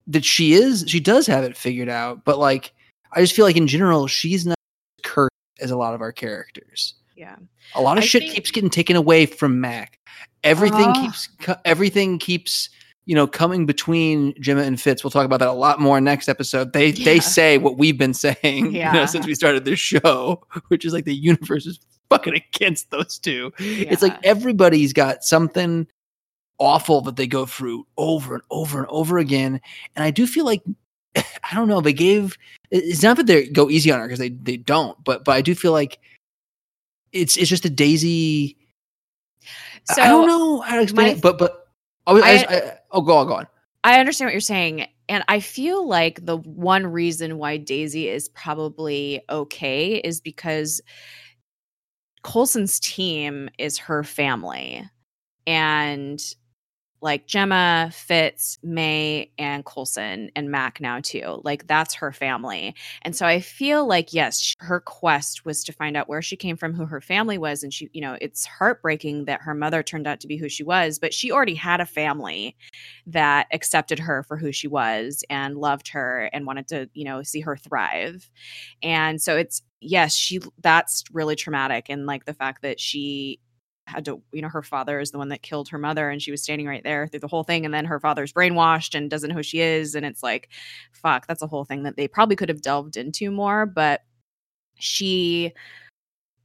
that she is she does have it figured out but like i just feel like in general she's not as cursed as a lot of our characters. Yeah. A lot of I shit think... keeps getting taken away from mack. Everything uh... keeps everything keeps you know coming between jemma and fitz we'll talk about that a lot more next episode they yeah. they say what we've been saying yeah. you know since we started this show which is like the universe is fucking against those two yeah. it's like everybody's got something awful that they go through over and over and over again. And I do feel like I don't know, they gave it's not that they go easy on her because they they don't, but but I do feel like it's it's just a daisy so I don't know how to explain my, it, but but oh, I, I, I, oh go on, go on. I understand what you're saying. And I feel like the one reason why Daisy is probably okay is because Coulson's team is her family. And like Jemma, Fitz, May, and Coulson, and Mack now too. Like that's her family. And so I feel like, yes, her quest was to find out where she came from, who her family was. And she, you know, it's heartbreaking that her mother turned out to be who she was, but she already had a family that accepted her for who she was and loved her and wanted to, you know, see her thrive. And so it's, yes, she, that's really traumatic. And like the fact that she, had to you know her father is the one that killed her mother and she was standing right there through the whole thing and then her father's brainwashed and doesn't know who she is and it's like fuck that's a whole thing that they probably could have delved into more but she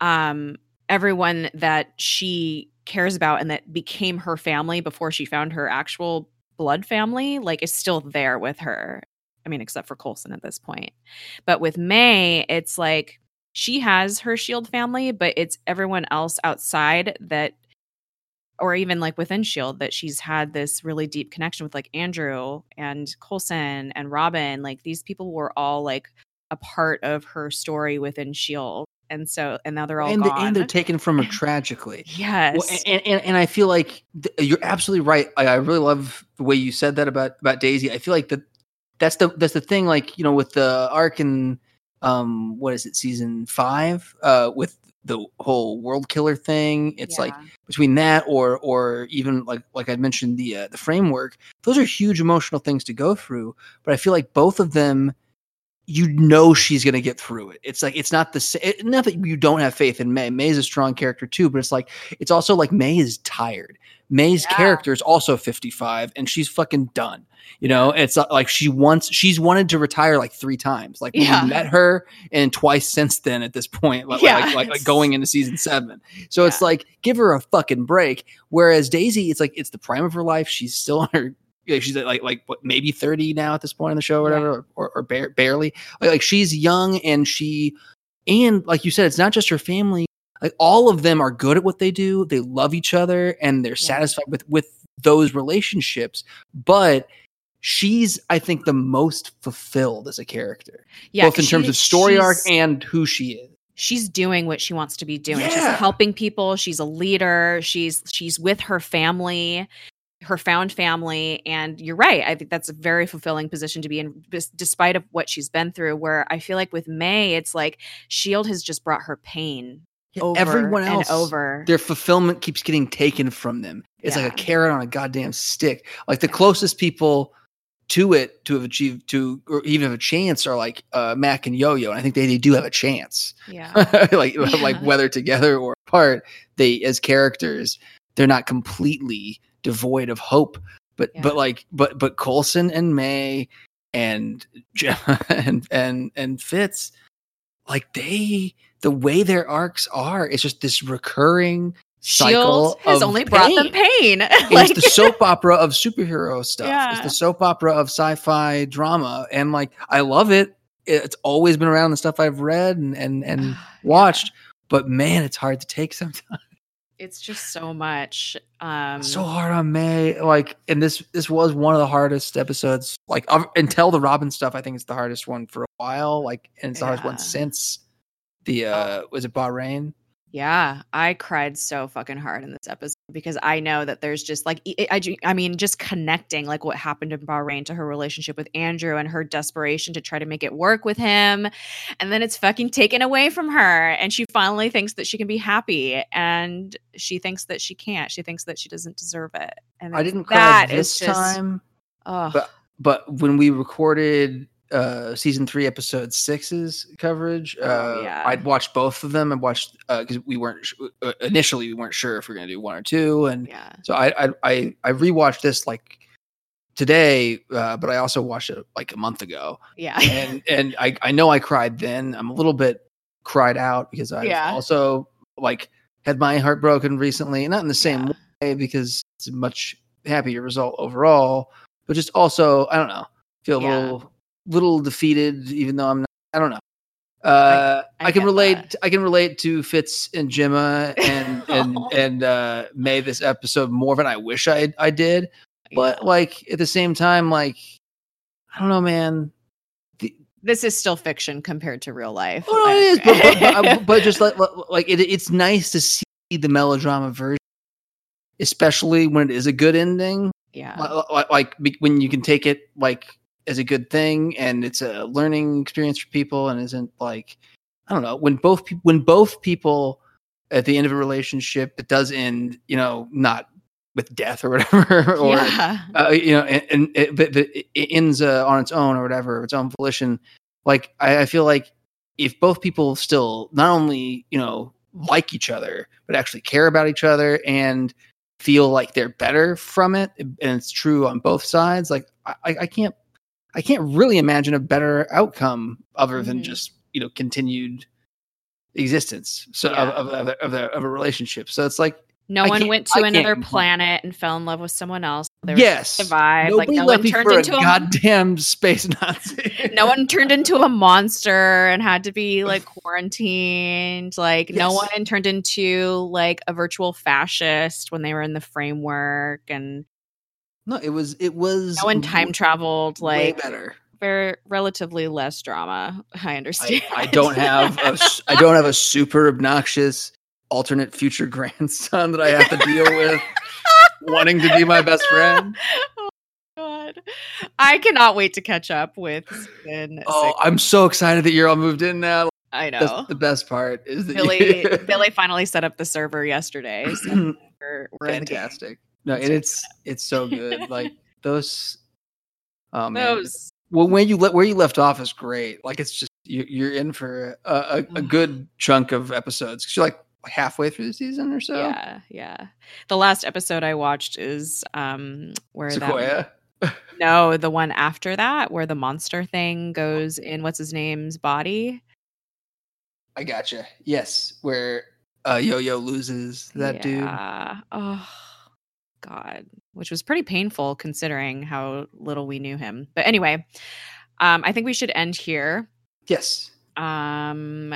um everyone that she cares about and that became her family before she found her actual blood family like is still there with her. I mean except for coulson at this point. But with may it's like she has her shield family but it's everyone else outside that or even like within shield that she's had this really deep connection with like andrew and coulson and robin like these people were all like a part of her story within shield and so and now they're all and, the, and they're taken from her tragically. Yes. well, and, and, and i feel like th- you're absolutely right. I, I really love the way you said that about about daisy. I feel like that that's the that's the thing like you know with the arc and um what is it season five uh with the whole world killer thing it's yeah. like between that or or even like like i mentioned the uh, the framework those are huge emotional things to go through but i feel like both of them you know she's going to get through it. It's like it's not the same. Not that you don't have faith in May. May is a strong character too, but it's like it's also like May is tired. May's yeah. character is also 55 and she's fucking done. You know, it's uh, like she wants she's wanted to retire like three times. Like yeah. we met her and twice since then at this point, like, yeah, like, like, like, going into season seven. So yeah. it's like give her a fucking break. Whereas Daisy, it's like it's the prime of her life. She's still on her she's like like what maybe 30 now at this point in the show or whatever yeah. or, or, barely. Like, like she's young and she and like you said it's not just her family. Like all of them are good at what they do. They love each other and they're yeah. satisfied with with those relationships but she's i think the most fulfilled as a character yeah both in terms of story arc and who she is. She's doing what she wants to be doing. Yeah. she's helping people. She's a leader. She's she's with her family her found family and you're right i think that's a very fulfilling position to be in despite of what she's been through where i feel like with may it's like shield has just brought her pain over everyone else over their fulfillment keeps getting taken from them it's yeah. like a carrot on a goddamn stick like the closest people to it to have achieved to or even have a chance are like uh, Mack and Yo Yo, and I think they, they do have a chance. Yeah. like Yeah. like whether together or apart, they as characters they're not completely devoid of hope. But Yeah. but like but but Coulson and May and Jemma and and and Fitz, like they the way their arcs are, it's just this recurring cycle Shield has of only brought them pain. it's like, the soap opera of superhero stuff. It's the soap opera of sci-fi drama, and like I love it. It's always been around the stuff I've read and and and Yeah. watched. But man, it's hard to take sometimes. It's just so much. Um, so hard on May. Like, and this this was one of the hardest episodes. Like of, until the Robin stuff, I think it's the hardest one for a while. Like, and it's the hardest one since the uh was it Bahrain? Yeah, I cried so fucking hard in this episode because I know that there's just like I, I, mean, just connecting like what happened in Bahrain to her relationship with Andrew and her desperation to try to make it work with him, and then it's fucking taken away from her, and she finally thinks that she can be happy, and she thinks that she can't. She thinks that she doesn't deserve it. And I didn't cry this is just- time. ugh. but- but when we recorded uh season three episode six's coverage uh Oh, yeah. i'd watched both of them and watched uh because we weren't sh- uh, initially we weren't sure if we are gonna do one or two and yeah, so i i i, I rewatched this like today uh but i also watched it like a month ago yeah, and and i i know i cried then i'm a little bit cried out because i Yeah. also like had my heart broken recently not in the same Yeah. way because it's a much happier result overall but just also i don't know feel a Yeah. little little defeated even though i'm not i don't know uh I i, can relate that. i can relate to fitz and jemma and and and uh may this episode more than i wish i i did but Yeah. like at the same time like i don't know man this is still fiction compared to real life. Oh, no, it is, but, but, but, but just like like it, it's nice to see the melodrama version, especially when it is a good ending. yeah, Li- li- Like, when you can take it like as a good thing, and it's a learning experience for people, and isn't like I don't know when both peop when both people at the end of a relationship it does end, you know, not with death or whatever, or yeah. uh, you know, and, and it, but, but it ends uh, on its own or whatever, its own volition. Like I, I feel like if both people still not only you know like each other, but actually care about each other and feel like they're better from it, and it's true on both sides. Like I, I can't, I can't really imagine a better outcome other than Mhm. just you know continued existence so Yeah. of, of, of, a- of, a, of a relationship. So it's like No I one went I to can't another planet and fell in love with someone else. They were yes, survived. Like no one turned into a goddamn space Nazi. no one turned into a monster and had to be like quarantined. Like no one turned into like a virtual fascist when they were in the framework, and No, it was it was no one time traveled. way Like better. very relatively less drama. I I, understand. I don't have a I don't have a super obnoxious alternate future grandson that I have to deal with wanting to be my best friend. oh god, I cannot wait to catch up with Oh. I'm so excited that you're all moved in now. I know. That's the best part is that Billy you- Billy finally set up the server yesterday. So we're, we're in the game. fantastic. No, and it's it's so good. Like those. Oh man, Those well, when you let where you left off is great. Like it's just you, you're in for a, a, a Mm. good chunk of episodes because you're like halfway through the season or so. Yeah, yeah. The last episode I watched is um where that Sequoia. no, the one after that where the monster thing goes in what's his name's body. I gotcha. Yes, where uh, Yo-Yo loses that dude. Oh God. Which was pretty painful considering how little we knew him. But anyway, um, I think we should end here. Yes. Um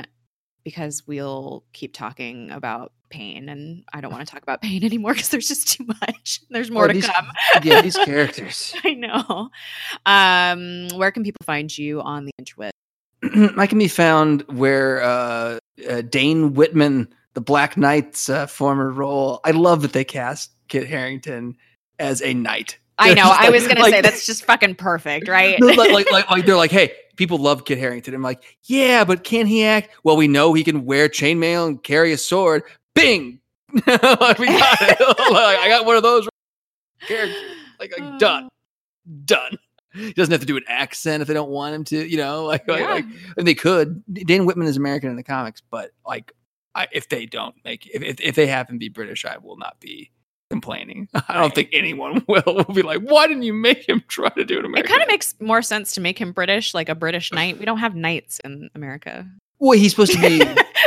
because we'll keep talking about pain and I don't want to talk about pain anymore because there's just too much. There's more Oh, to these- come. Yeah, these characters. I know. Um, where can people find you on the interweb? I can be found where uh, uh, Dane Whitman, the Black Knight's uh, former role. I love that they cast Kit Harington as a knight. I know. I like- was gonna like- say that's just fucking perfect, right? Like, like, like, like they're like, hey, people love Kit Harington. I'm like, yeah, but can he act? Well, we know he can wear chainmail and carry a sword. Bing, Like, we got it. like, I got one of those characters. Like, like oh. done, done. he doesn't have to do an accent if they don't want him to. You know, like, like, Yeah. like and they could. Dane Whitman is American in the comics, but like, I, if they don't make if, if if they have him be British, I will not be complaining. I don't think anyone will. Will be like, why didn't you make him try to do an It kind of makes more sense to make him British, like a British knight. We don't have knights in America. well, he's supposed to be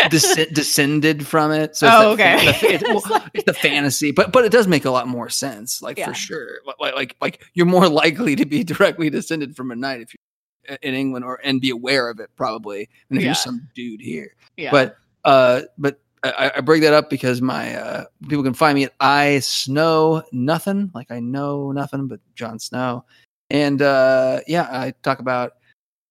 descend- descended from it. So Oh, it's that- okay. the fa- it's, It's well, like- it's the fantasy, but but it does make a lot more sense, like Yeah. for sure. Like- Like like like you're more likely to be directly descended from a knight if you're in England or and be aware of it probably than if Yeah. you're some dude here. Yeah. But uh, but I, I bring that up because my uh, people can find me at I Snow Nothing, like I know nothing but Jon Snow, and uh, yeah, I talk about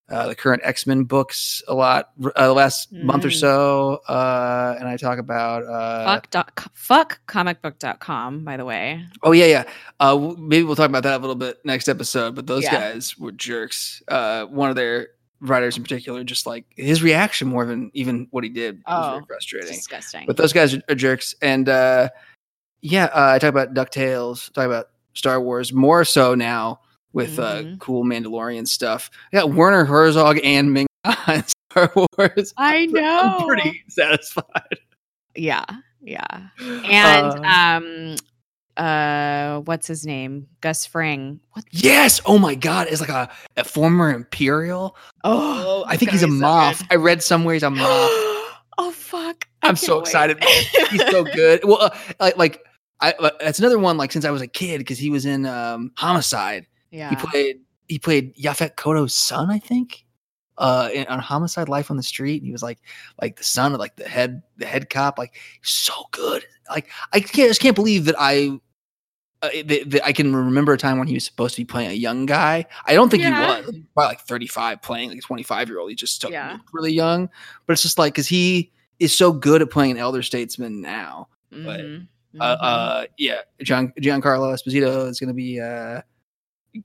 uh, the current X Men books a lot uh, the last month or Mm. so, uh, and I talk about uh, fuck, dot, fuck comicbook.com, by the way. oh yeah yeah uh, maybe we'll talk about that a little bit next episode. But those Yeah. guys were jerks. Uh, one of their writers in particular, just like his reaction more than even what he did was Oh, very frustrating. Disgusting. but those guys are, are jerks. And uh, yeah, uh, I talk about Ducktales, talk about Star Wars more so now with uh, Mhm. cool Mandalorian stuff. I got Werner Herzog and Ming on Star Wars. I know. I'm pretty satisfied. yeah. Yeah. And Uh, um uh what's his name? Gus Fring. What yes, oh my god, it's like a, a former Imperial. Oh, I think he's a Moff. I read somewhere he's a Moff. oh fuck. I I'm so can't excited. he's so good. Well, uh, like, like I, uh, that's another one. Like since I was a kid, because he was in um, Homicide. yeah. He played he played Yaphet Kotto's son, I think, uh, in, on Homicide: Life on the Street. He was like like the son of like the head the head cop. Like so good. Like I can't just can't believe that I. Uh, that, that I can remember a time when he was supposed to be playing a young guy. I don't think Yeah. he was. Probably like 35 playing like a 25 year old. He just still Yeah. looked really young. But it's just like because he is so good at playing an elder statesman now. but, Mhm, Uh, uh, yeah, Gian Giancarlo Esposito is going to be uh,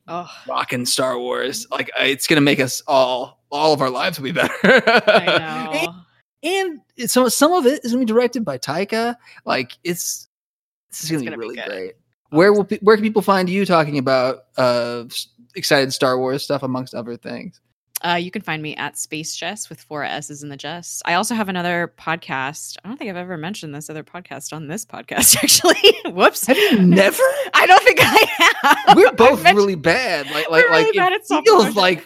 oh, rocking Star Wars. Like uh, it's gonna make us all all of our lives will be better. I know. and, and some some of it is gonna be directed by Taika. Like it's this is gonna, gonna be really great. Where will where can people find you talking about uh excited Star Wars stuff amongst other things? Uh, you can find me at Space Jess with four S's in the Jess. I also have another podcast. I don't think I've ever mentioned this other podcast on this podcast, actually. Whoops. Have you never? I don't think I have. We're both really bad. Like like We're like it feels like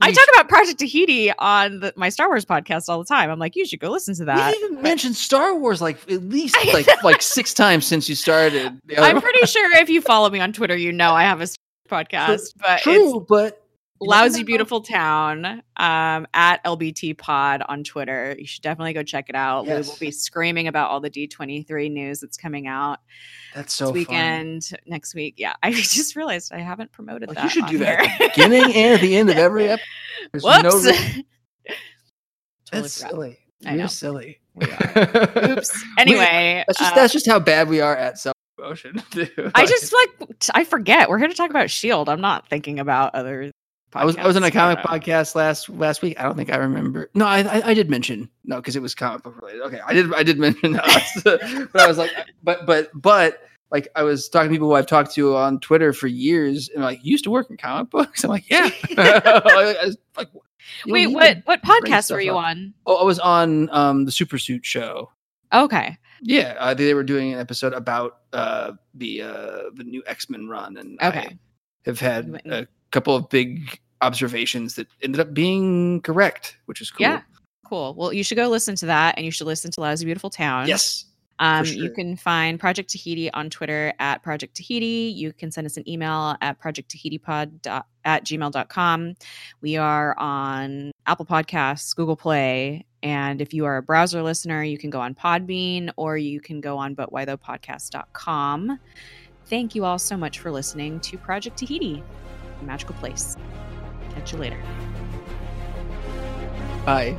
I talk about Project Tahiti on the, my Star Wars podcast all the time. I'm like, you should go listen to that. We even mentioned Star Wars like at least like like six times since you started. I'm pretty sure if you follow me on Twitter, you know I have a podcast, but true, but you Lousy. Beautiful Town um, at LBT Pod on Twitter. You should definitely go check it out. We will be screaming about all the D23 news that's coming out That's so weekend, next week. Yeah, I just realized I haven't promoted Like, that. you should do that here. at the beginning and at the end of every episode. There's no Whoops. re- Totally that's silly. I You're know. silly. We are. Oops. Anyway, that's just uh, that's just how bad we are at self promotion. I just like I forget. We're here to talk about Shield. I'm not thinking about other. I was I was on a comic don't podcast last last week. I don't think I remember. No, I I, I did mention no because it was comic book related. Okay, I did I did mention us, but I was like, but but but like I was talking to people who I've talked to on Twitter for years, and like you used to work in comic books. I'm like, yeah. Like, Wait, what what podcast were you up. on? Oh, I was on um the Super Suit show. Okay. Yeah, uh, they were doing an episode about uh, the uh, the new X Men run, and Okay. I have had You went and- a couple of big observations that ended up being correct, which is cool. Yeah. Cool. Well, you should go listen to that, and you should listen to Lousy Beautiful Town. Yes. Um, sure. You can find Project Tahiti on Twitter at Project Tahiti. You can send us an email at projecttahitipod dot- at gmail.com. We are on Apple Podcasts, Google Play, and if you are a browser listener, you can go on Podbean or you can go on butwhythopodcast.com. Thank you all so much for listening to Project Tahiti, magical place. Catch you later. Bye.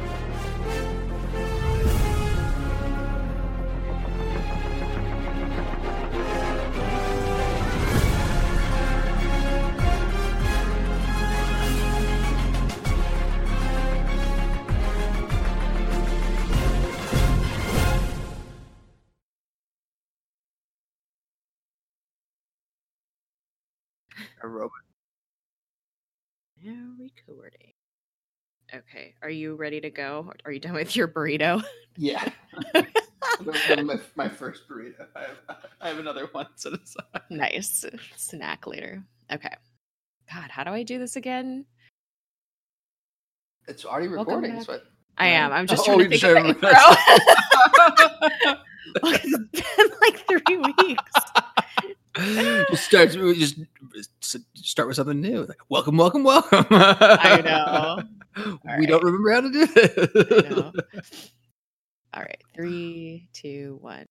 A robot. Now recording. Okay, are you ready to go? Are you done with your burrito? Yeah. my, my first burrito. I have, I have another one set aside. nice. Snack later. Okay. God, how do I do this again? It's already recording. So I am. I'm just Oh, oh trying to think of the intro. it's been like three weeks. Just start. Just start with something new. Like, welcome, welcome, welcome. I know. we don't remember how to do I it. know. All right. Three, two, one.